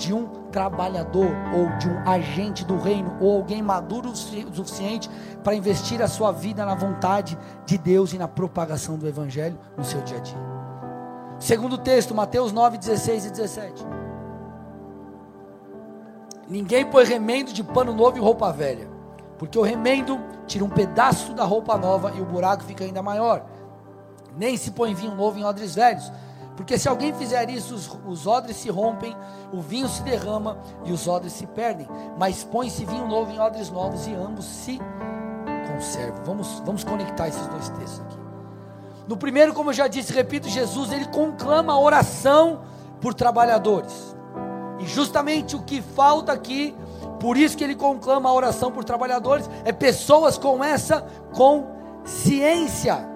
de um trabalhador ou de um agente do reino ou alguém maduro o suficiente para investir a sua vida na vontade de Deus e na propagação do evangelho no seu dia a dia. Segundo texto, Mateus 9, 16 e 17. Ninguém põe remendo de pano novo em roupa velha, porque o remendo tira um pedaço da roupa nova e o buraco fica ainda maior. Nem se põe vinho novo em odres velhos porque se alguém fizer isso, os, os odres se rompem, o vinho se derrama e os odres se perdem. Mas põe-se vinho novo em odres novos e ambos se conservam. Vamos, vamos conectar esses dois textos aqui. No primeiro, como eu já disse, repito, Jesus ele conclama a oração por trabalhadores. E justamente o que falta aqui, por isso que ele conclama a oração por trabalhadores, é pessoas com essa consciência.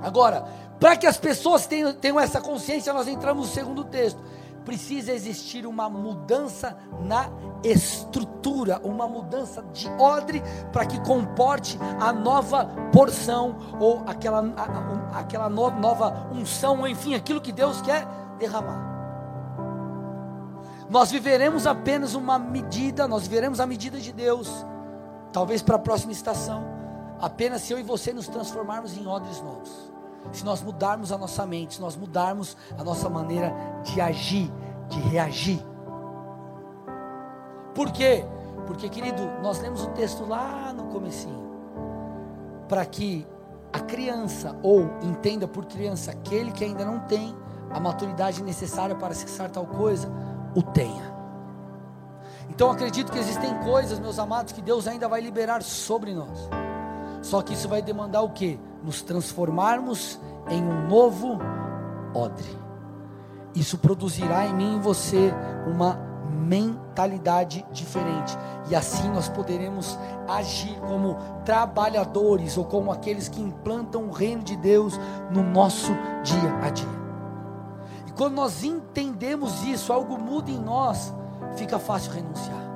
Agora, para que as pessoas tenham, tenham essa consciência, nós entramos no segundo texto. Precisa existir uma mudança na estrutura, uma mudança de odre para que comporte a nova porção ou aquela, a, aquela no, nova unção, ou enfim, aquilo que Deus quer derramar. Nós viveremos apenas uma medida, nós viveremos a medida de Deus, talvez para a próxima estação, apenas se eu e você nos transformarmos em odres novos se nós mudarmos a nossa mente, se nós mudarmos a nossa maneira de agir, de reagir. Por quê? Porque, querido, nós lemos o texto lá no comecinho. para que a criança, ou entenda por criança, aquele que ainda não tem a maturidade necessária para cessar tal coisa, o tenha. Então acredito que existem coisas, meus amados, que Deus ainda vai liberar sobre nós. Só que isso vai demandar o que? Nos transformarmos em um novo odre. Isso produzirá em mim e você uma mentalidade diferente. E assim nós poderemos agir como trabalhadores ou como aqueles que implantam o reino de Deus no nosso dia a dia. E quando nós entendemos isso, algo muda em nós, fica fácil renunciar.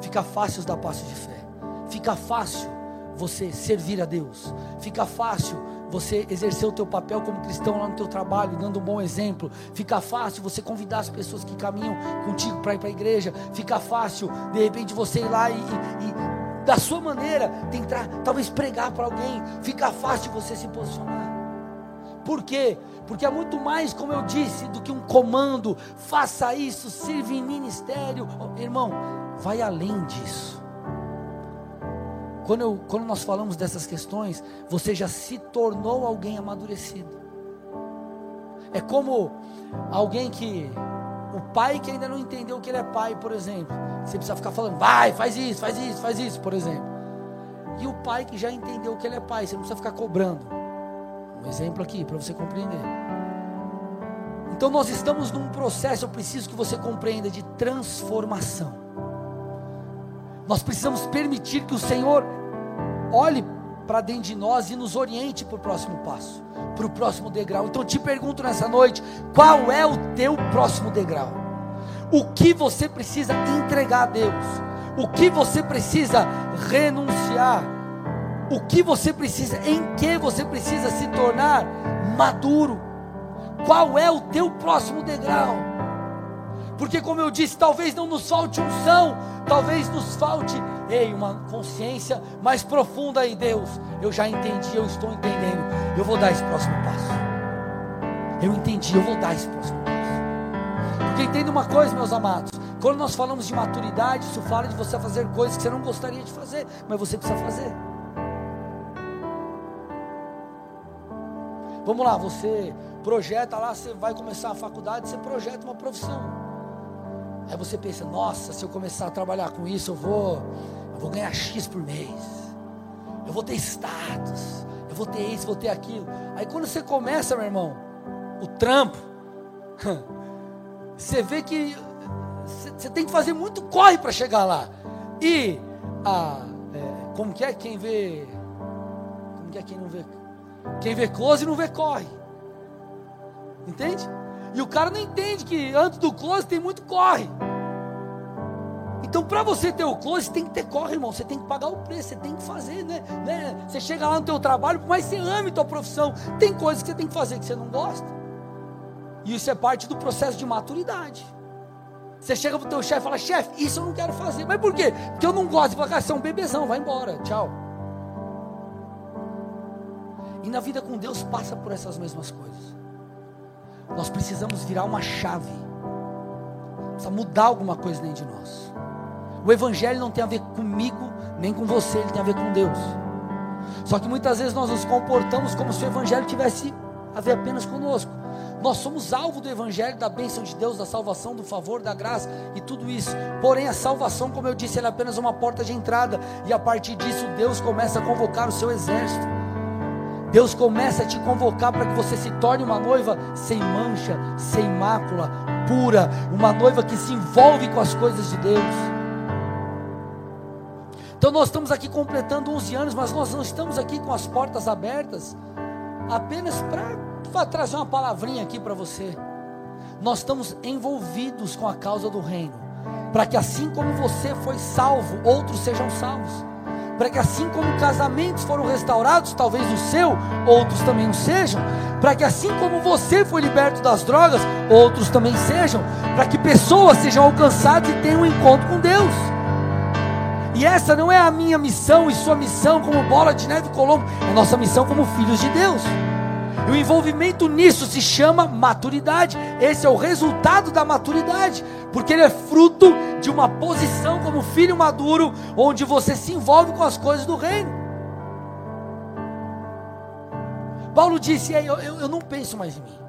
Fica fácil dar passos de fé. Fica fácil você servir a Deus. Fica fácil você exercer o teu papel como cristão lá no teu trabalho, dando um bom exemplo. Fica fácil você convidar as pessoas que caminham contigo para ir para a igreja. Fica fácil, de repente, você ir lá e, e, e da sua maneira, tentar talvez pregar para alguém. Fica fácil você se posicionar. Por quê? Porque é muito mais, como eu disse, do que um comando. Faça isso, sirva em ministério. Irmão, vai além disso. Quando, eu, quando nós falamos dessas questões, você já se tornou alguém amadurecido. É como alguém que. O pai que ainda não entendeu que ele é pai, por exemplo. Você precisa ficar falando, vai, faz isso, faz isso, faz isso, por exemplo. E o pai que já entendeu que ele é pai, você não precisa ficar cobrando. Um exemplo aqui para você compreender. Então nós estamos num processo, eu preciso que você compreenda, de transformação. Nós precisamos permitir que o Senhor olhe para dentro de nós e nos oriente para o próximo passo, para o próximo degrau. Então te pergunto nessa noite: qual é o teu próximo degrau? O que você precisa entregar a Deus? O que você precisa renunciar? O que você precisa, em que você precisa se tornar maduro? Qual é o teu próximo degrau? Porque, como eu disse, talvez não nos falte unção, talvez nos falte, ei, uma consciência mais profunda em Deus. Eu já entendi, eu estou entendendo. Eu vou dar esse próximo passo. Eu entendi, eu vou dar esse próximo passo. Porque entenda uma coisa, meus amados. Quando nós falamos de maturidade, isso fala de você fazer coisas que você não gostaria de fazer, mas você precisa fazer. Vamos lá, você projeta lá, você vai começar a faculdade, você projeta uma profissão. Aí você pensa, nossa, se eu começar a trabalhar com isso, eu vou, eu vou ganhar X por mês. Eu vou ter status, eu vou ter isso, vou ter aquilo. Aí quando você começa, meu irmão, o trampo, você vê que você tem que fazer muito corre para chegar lá. E a, é, como que é quem vê, como que é quem não vê, quem vê close não vê corre. Entende? E o cara não entende que antes do close tem muito corre. Então, para você ter o close, tem que ter corre, irmão. Você tem que pagar o preço, você tem que fazer, né? né? Você chega lá no teu trabalho, mas você ama a tua profissão. Tem coisas que você tem que fazer que você não gosta. E isso é parte do processo de maturidade. Você chega pro teu chefe e fala, chefe, isso eu não quero fazer. Mas por quê? Porque eu não gosto. Você fala, você é um bebezão, vai embora, tchau. E na vida com Deus passa por essas mesmas coisas. Nós precisamos virar uma chave. Precisa mudar alguma coisa dentro de nós. O Evangelho não tem a ver comigo, nem com você, ele tem a ver com Deus. Só que muitas vezes nós nos comportamos como se o Evangelho tivesse a ver apenas conosco. Nós somos alvo do Evangelho, da bênção de Deus, da salvação, do favor, da graça e tudo isso. Porém, a salvação, como eu disse, é apenas uma porta de entrada. E a partir disso, Deus começa a convocar o seu exército. Deus começa a te convocar para que você se torne uma noiva sem mancha, sem mácula, pura, uma noiva que se envolve com as coisas de Deus. Então nós estamos aqui completando 11 anos, mas nós não estamos aqui com as portas abertas apenas para trazer uma palavrinha aqui para você. Nós estamos envolvidos com a causa do reino, para que assim como você foi salvo, outros sejam salvos para que assim como casamentos foram restaurados, talvez o seu, outros também o sejam, para que assim como você foi liberto das drogas, outros também sejam, para que pessoas sejam alcançadas e tenham um encontro com Deus. E essa não é a minha missão e sua missão como bola de neve Colombo, é nossa missão como filhos de Deus. E o envolvimento nisso se chama maturidade. Esse é o resultado da maturidade, porque ele é fruto de uma posição como filho maduro, onde você se envolve com as coisas do reino. Paulo disse: eu, eu, eu não penso mais em mim.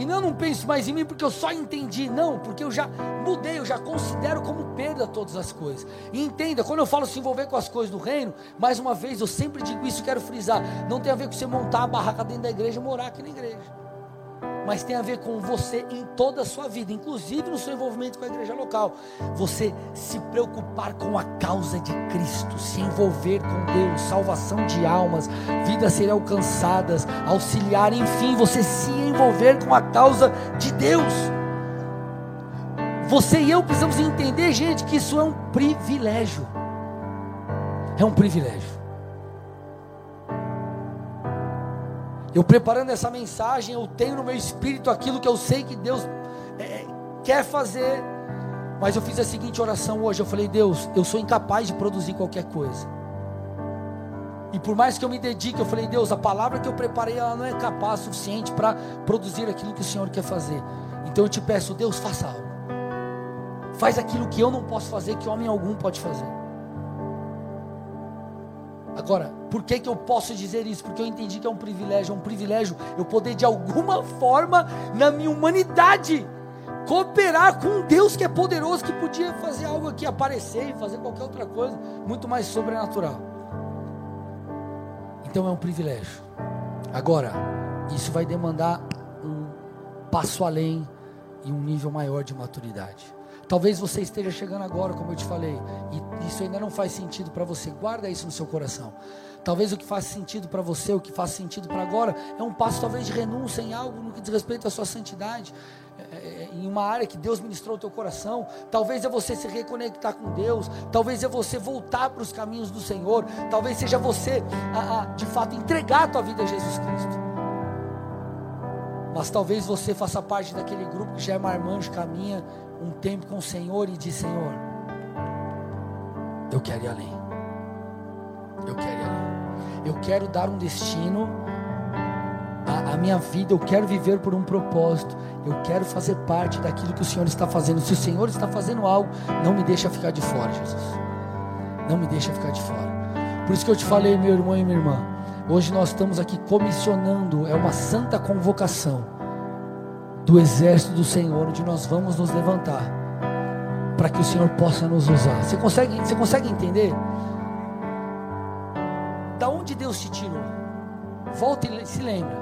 E não, não penso mais em mim porque eu só entendi. Não, porque eu já mudei, eu já considero como perda todas as coisas. E entenda, quando eu falo se envolver com as coisas do reino, mais uma vez, eu sempre digo isso, quero frisar. Não tem a ver com você montar a barraca dentro da igreja e morar aqui na igreja mas tem a ver com você em toda a sua vida, inclusive no seu envolvimento com a igreja local. Você se preocupar com a causa de Cristo, se envolver com Deus, salvação de almas, vidas serem alcançadas, auxiliar, enfim, você se envolver com a causa de Deus. Você e eu precisamos entender, gente, que isso é um privilégio. É um privilégio. Eu preparando essa mensagem, eu tenho no meu espírito aquilo que eu sei que Deus é, quer fazer. Mas eu fiz a seguinte oração hoje: eu falei, Deus, eu sou incapaz de produzir qualquer coisa. E por mais que eu me dedique, eu falei, Deus, a palavra que eu preparei, ela não é capaz o suficiente para produzir aquilo que o Senhor quer fazer. Então eu te peço, Deus, faça algo. Faz aquilo que eu não posso fazer, que homem algum pode fazer. Agora, por que, que eu posso dizer isso? Porque eu entendi que é um privilégio, é um privilégio eu poder de alguma forma, na minha humanidade, cooperar com um Deus que é poderoso, que podia fazer algo aqui aparecer e fazer qualquer outra coisa, muito mais sobrenatural. Então é um privilégio. Agora, isso vai demandar um passo além e um nível maior de maturidade. Talvez você esteja chegando agora, como eu te falei, e isso ainda não faz sentido para você. Guarda isso no seu coração. Talvez o que faz sentido para você, o que faz sentido para agora, é um passo talvez de renúncia em algo no que diz respeito à sua santidade, é, é, em uma área que Deus ministrou ao teu coração. Talvez é você se reconectar com Deus, talvez é você voltar para os caminhos do Senhor, talvez seja você, de fato, entregar a tua vida a Jesus Cristo. Mas talvez você faça parte daquele grupo que já é marmanjo, caminha um tempo com o Senhor e diz: Senhor, eu quero ir além. Eu quero ir além. Eu quero dar um destino à, à minha vida. Eu quero viver por um propósito. Eu quero fazer parte daquilo que o Senhor está fazendo. Se o Senhor está fazendo algo, não me deixa ficar de fora, Jesus. Não me deixa ficar de fora. Por isso que eu te falei, meu irmão e minha irmã. Hoje nós estamos aqui comissionando, é uma santa convocação do exército do Senhor, onde nós vamos nos levantar para que o Senhor possa nos usar. Você consegue, você consegue entender? Da onde Deus te tirou? Volta e se lembra.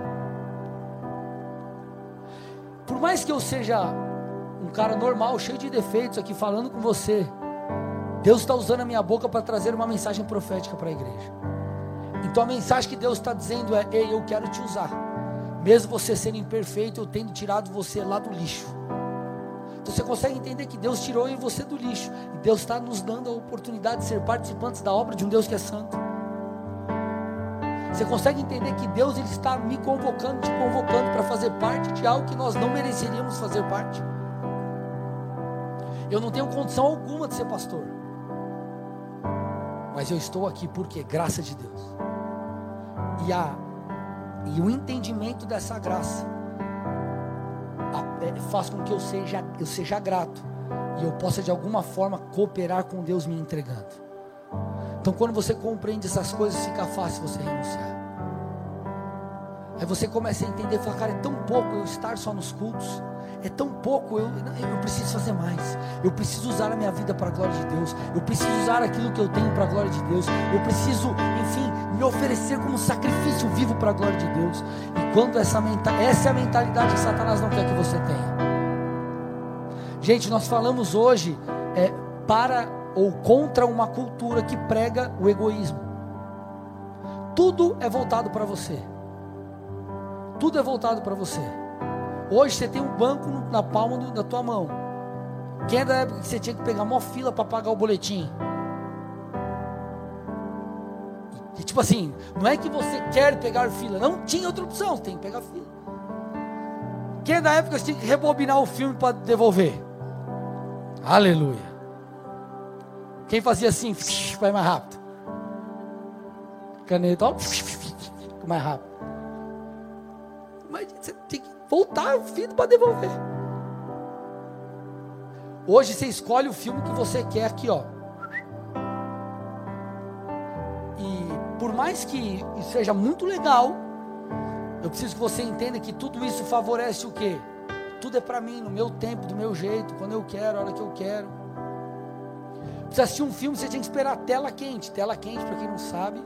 Por mais que eu seja um cara normal, cheio de defeitos aqui falando com você, Deus está usando a minha boca para trazer uma mensagem profética para a igreja. Então a mensagem que Deus está dizendo é: Ei, eu quero te usar. Mesmo você sendo imperfeito, eu tendo tirado você lá do lixo. Então você consegue entender que Deus tirou você do lixo. E Deus está nos dando a oportunidade de ser participantes da obra de um Deus que é santo. Você consegue entender que Deus ele está me convocando, te convocando para fazer parte de algo que nós não mereceríamos fazer parte. Eu não tenho condição alguma de ser pastor. Mas eu estou aqui porque graça de Deus. E a e o entendimento dessa graça é, faz com que eu seja, eu seja grato e eu possa de alguma forma cooperar com Deus me entregando. Então, quando você compreende essas coisas, fica fácil você renunciar. Aí você começa a entender, fala, cara, é tão pouco eu estar só nos cultos é tão pouco, eu, eu preciso fazer mais. Eu preciso usar a minha vida para a glória de Deus. Eu preciso usar aquilo que eu tenho para a glória de Deus. Eu preciso, enfim, me oferecer como sacrifício vivo para a glória de Deus. E quando essa, essa é a mentalidade que Satanás não quer que você tenha. Gente, nós falamos hoje é, para ou contra uma cultura que prega o egoísmo. Tudo é voltado para você. Tudo é voltado para você. Hoje você tem um banco na palma do, da tua mão. Quem é da época que você tinha que pegar uma fila para pagar o boletim? E, tipo assim, não é que você quer pegar fila, não tinha outra opção, você tem que pegar fila. Quem é da época que você tinha que rebobinar o filme para devolver? Aleluia. Quem fazia assim, vai mais rápido. Caneta, ó, mais rápido. Mas você tem que voltar o filme para devolver. Hoje você escolhe o filme que você quer aqui, ó. E por mais que isso seja muito legal, eu preciso que você entenda que tudo isso favorece o quê? Tudo é para mim, no meu tempo, do meu jeito, quando eu quero, a hora que eu quero. Precisa assistir um filme, você tem que esperar a tela quente. Tela quente, para quem não sabe,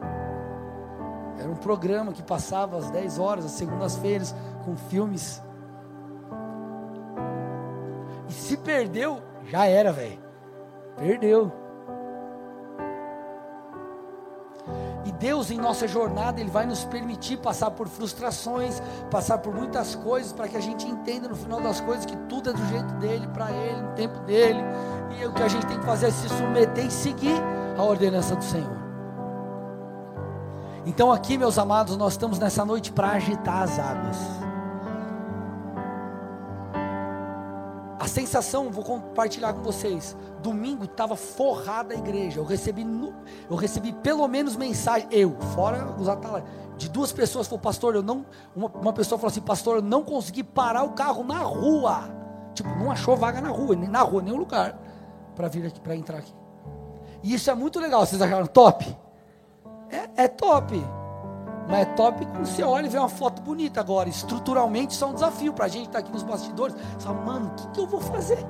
era um programa que passava às 10 horas, às segundas-feiras, com filmes. E se perdeu, já era, velho. Perdeu. E Deus, em nossa jornada, Ele vai nos permitir passar por frustrações, passar por muitas coisas, para que a gente entenda no final das coisas que tudo é do jeito dele, para Ele, no tempo dele. E o que a gente tem que fazer é se submeter e seguir a ordenança do Senhor. Então, aqui, meus amados, nós estamos nessa noite para agitar as águas. Sensação, vou compartilhar com vocês. Domingo estava forrada a igreja. Eu recebi, eu recebi pelo menos mensagem, eu, fora os atalhos, de duas pessoas. Falou, pastor, eu não. Uma, uma pessoa falou assim, pastor, eu não consegui parar o carro na rua. Tipo, não achou vaga na rua, nem na rua, nenhum lugar para vir aqui, para entrar aqui. E isso é muito legal. Vocês acharam top? É, é top. Mas é top quando você olha e vê uma foto bonita. Agora, estruturalmente, isso é um desafio para a gente estar tá aqui nos bastidores. Você fala, mano, o que, que eu vou fazer?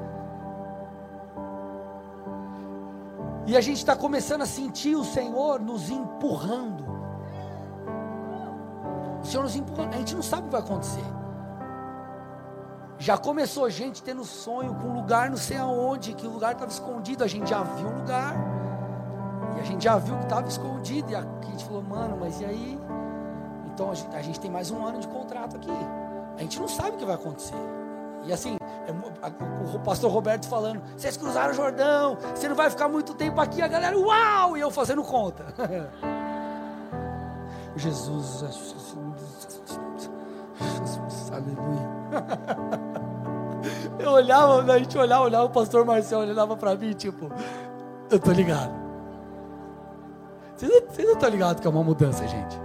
E a gente está começando a sentir o Senhor nos empurrando. O Senhor nos empurrando. A gente não sabe o que vai acontecer. Já começou gente tendo sonho com um lugar não sei aonde, que o lugar estava escondido. A gente já viu o lugar. E a gente já viu que estava escondido. E a gente falou, mano, mas e aí? Então a gente, a gente, tem mais um ano de contrato aqui. A gente não sabe o que vai acontecer. E assim, é, o pastor Roberto falando: vocês cruzaram o Jordão, você não vai ficar muito tempo aqui. A galera, uau! E eu fazendo conta. Jesus, aleluia. Eu olhava, a gente olhava, olhava, o pastor Marcelo olhava para mim, tipo, eu tô ligado. Não, vocês não estão ligados que é uma mudança, gente.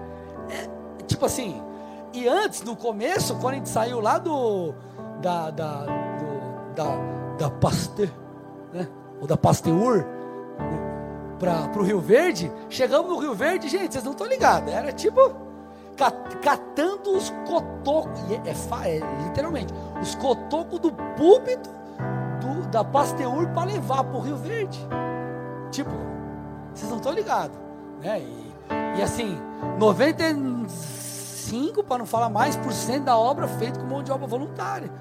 Tipo assim, e antes, no começo, quando a gente saiu lá do, da, da, do, da, da Pasteur, né? Ou da Pasteur, né? para o Rio Verde, chegamos no Rio Verde, gente, vocês não estão ligados, era tipo catando os cotocos, é, é, é, literalmente, os cotocos do púlpito do, da Pasteur para levar para o Rio Verde. Tipo, vocês não estão ligados. Né? E, e assim, 95, para não falar mais, por cento da obra feita com mão de obra voluntária.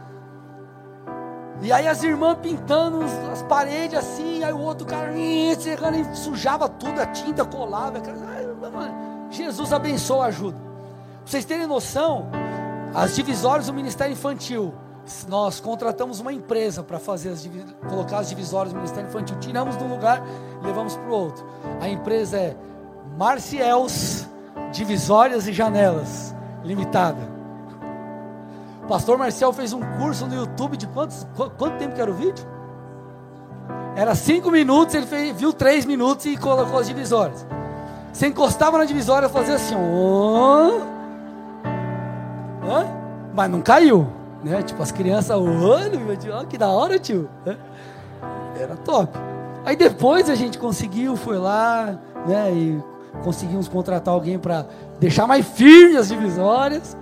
E aí as irmãs pintando as paredes assim, aí o outro cara chegando e sujava tudo, a tinta colava. Jesus abençoa a ajuda. Pra vocês terem noção, as divisórias do Ministério Infantil, nós contratamos uma empresa para fazer as, colocar as divisórias do Ministério Infantil, tiramos de um lugar e levamos para o outro. A empresa é Marciels Divisórias e Janelas Limitada. Pastor Marcel fez um curso no YouTube de quantos, quanto tempo que era o vídeo? Era cinco minutos, ele fez, viu três minutos e colocou as divisórias. Você encostava na divisória e fazia assim, oh, mas não caiu, né? Tipo as crianças, oh, que da hora, tio. Era top. Aí depois a gente conseguiu, foi lá, né? E conseguimos contratar alguém para deixar mais firme as divisórias.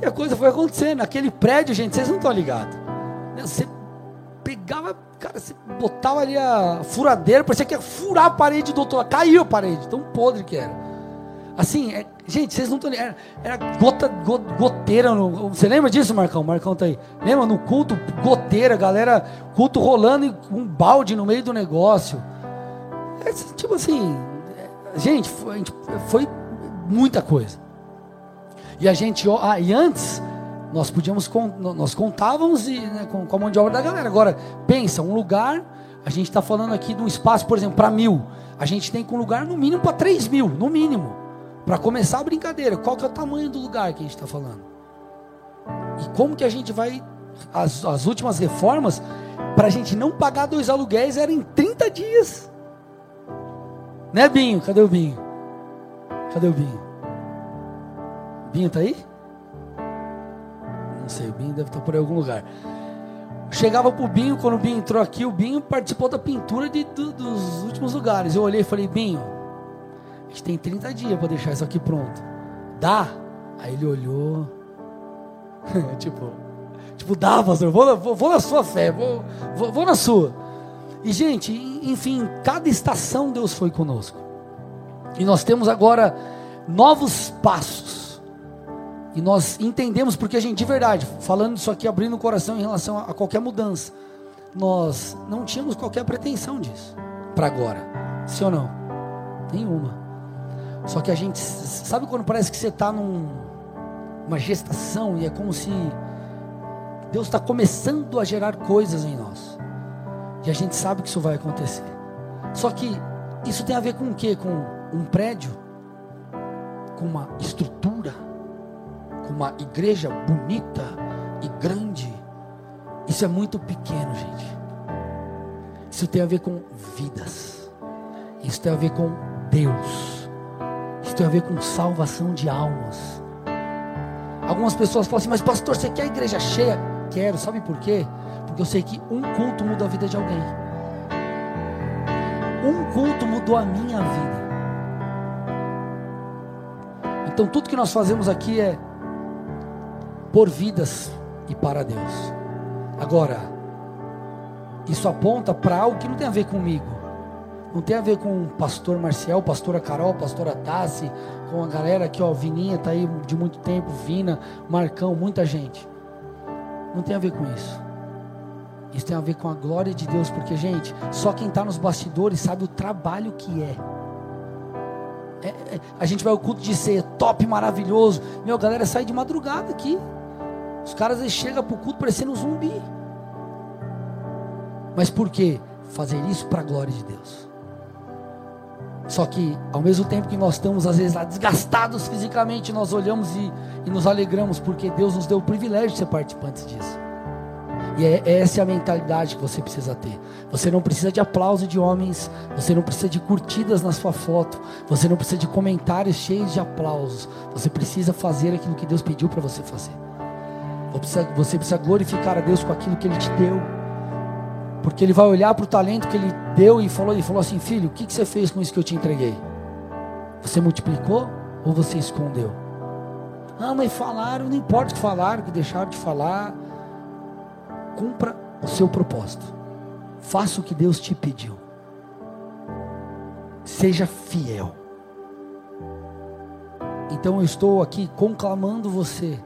E a coisa foi acontecendo. Aquele prédio, gente, vocês não estão ligados. Você pegava, cara, você botava ali a furadeira, parecia que ia furar a parede do outro lado. Caiu a parede, tão podre que era. Assim, é, gente, vocês não estão ligados. Era, era gota, goteira. No, você lembra disso, Marcão? Marcão tá aí. Lembra no culto, goteira, galera, culto rolando um balde no meio do negócio. É, tipo assim, Gente, foi, foi muita coisa. E a gente, ah, e antes, nós podíamos, nós contávamos e, né, com, com a mão de obra da galera. Agora, pensa, um lugar, a gente está falando aqui de um espaço, por exemplo, para mil. A gente tem com um lugar no mínimo para três mil, no mínimo. Para começar a brincadeira, qual que é o tamanho do lugar que a gente está falando? E como que a gente vai. As, as últimas reformas, para a gente não pagar dois aluguéis, era em 30 dias. Né, Binho? Cadê o Binho? Cadê o Binho? Binho tá aí? Não sei, o Binho deve estar por algum lugar. Chegava pro Binho, quando o Binho entrou aqui, o Binho participou da pintura de, do, dos últimos lugares. Eu olhei e falei, Binho, A gente tem 30 dias para deixar isso aqui pronto. Dá? Aí ele olhou. tipo, tipo, dá, pastor, vou, vou, vou na sua fé, vou, vou, vou na sua. E, gente, enfim, cada estação Deus foi conosco. E nós temos agora novos passos. E nós entendemos, porque a gente, de verdade, falando isso aqui, abrindo o coração em relação a, a qualquer mudança, nós não tínhamos qualquer pretensão disso, para agora. Sim ou não? Nenhuma. Só que a gente, sabe quando parece que você está numa gestação e é como se Deus está começando a gerar coisas em nós. E a gente sabe que isso vai acontecer. Só que isso tem a ver com o quê? Com um prédio, com uma estrutura, com uma igreja bonita e grande. Isso é muito pequeno, gente. Isso tem a ver com vidas. Isso tem a ver com Deus. Isso tem a ver com salvação de almas. Algumas pessoas falam assim, mas pastor, você quer a igreja cheia? Quero, sabe por quê? Eu sei que um culto muda a vida de alguém. Um culto mudou a minha vida. Então tudo que nós fazemos aqui é por vidas e para Deus. Agora, isso aponta para algo que não tem a ver comigo. Não tem a ver com o pastor Marcial, pastora Carol, pastora Tassi, com a galera aqui, ó, Vininha tá aí de muito tempo, Vina, Marcão, muita gente. Não tem a ver com isso. Isso tem a ver com a glória de Deus, porque, gente, só quem está nos bastidores sabe o trabalho que é. é, é a gente vai ao culto de ser top, maravilhoso. Meu, galera sai de madrugada aqui. Os caras chegam para o culto parecendo um zumbi. Mas por quê? Fazer isso para a glória de Deus. Só que, ao mesmo tempo que nós estamos, às vezes, lá desgastados fisicamente, nós olhamos e, e nos alegramos, porque Deus nos deu o privilégio de ser participantes disso. E é, essa é a mentalidade que você precisa ter. Você não precisa de aplauso de homens, você não precisa de curtidas na sua foto, você não precisa de comentários cheios de aplausos. Você precisa fazer aquilo que Deus pediu para você fazer. Você precisa glorificar a Deus com aquilo que Ele te deu. Porque Ele vai olhar para o talento que Ele deu e falou, ele falou assim: Filho, o que, que você fez com isso que eu te entreguei? Você multiplicou ou você escondeu? Ah, mas falaram, não importa o que falaram, que deixaram de falar cumpra o seu propósito. Faça o que Deus te pediu. Seja fiel. Então eu estou aqui conclamando você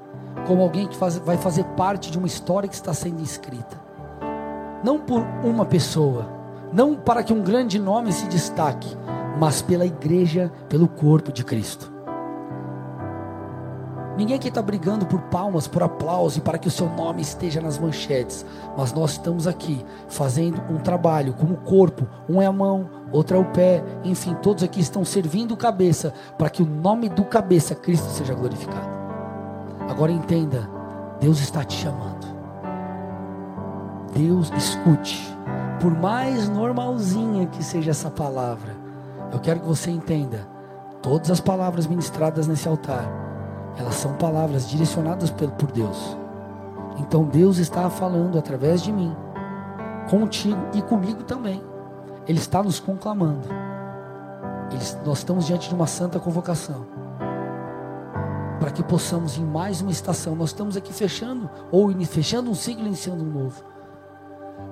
como alguém que faz, vai fazer parte de uma história que está sendo escrita. Não por uma pessoa, não para que um grande nome se destaque, mas pela igreja, pelo corpo de Cristo. Ninguém aqui está brigando por palmas, por aplauso e para que o seu nome esteja nas manchetes. Mas nós estamos aqui fazendo um trabalho como corpo. Um é a mão, outro é o pé. Enfim, todos aqui estão servindo cabeça para que o nome do cabeça, Cristo, seja glorificado. Agora entenda: Deus está te chamando. Deus escute. Por mais normalzinha que seja essa palavra, eu quero que você entenda. Todas as palavras ministradas nesse altar elas são palavras direcionadas por Deus. Então Deus está falando através de mim, contigo e comigo também. Ele está nos conclamando. nós estamos diante de uma santa convocação. Para que possamos, em mais uma estação, nós estamos aqui fechando, ou fechando um ciclo e iniciando um novo.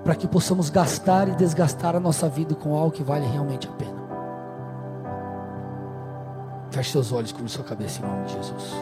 Para que possamos gastar e desgastar a nossa vida com algo que vale realmente a pena. Feche seus olhos com sua cabeça em nome de Jesus.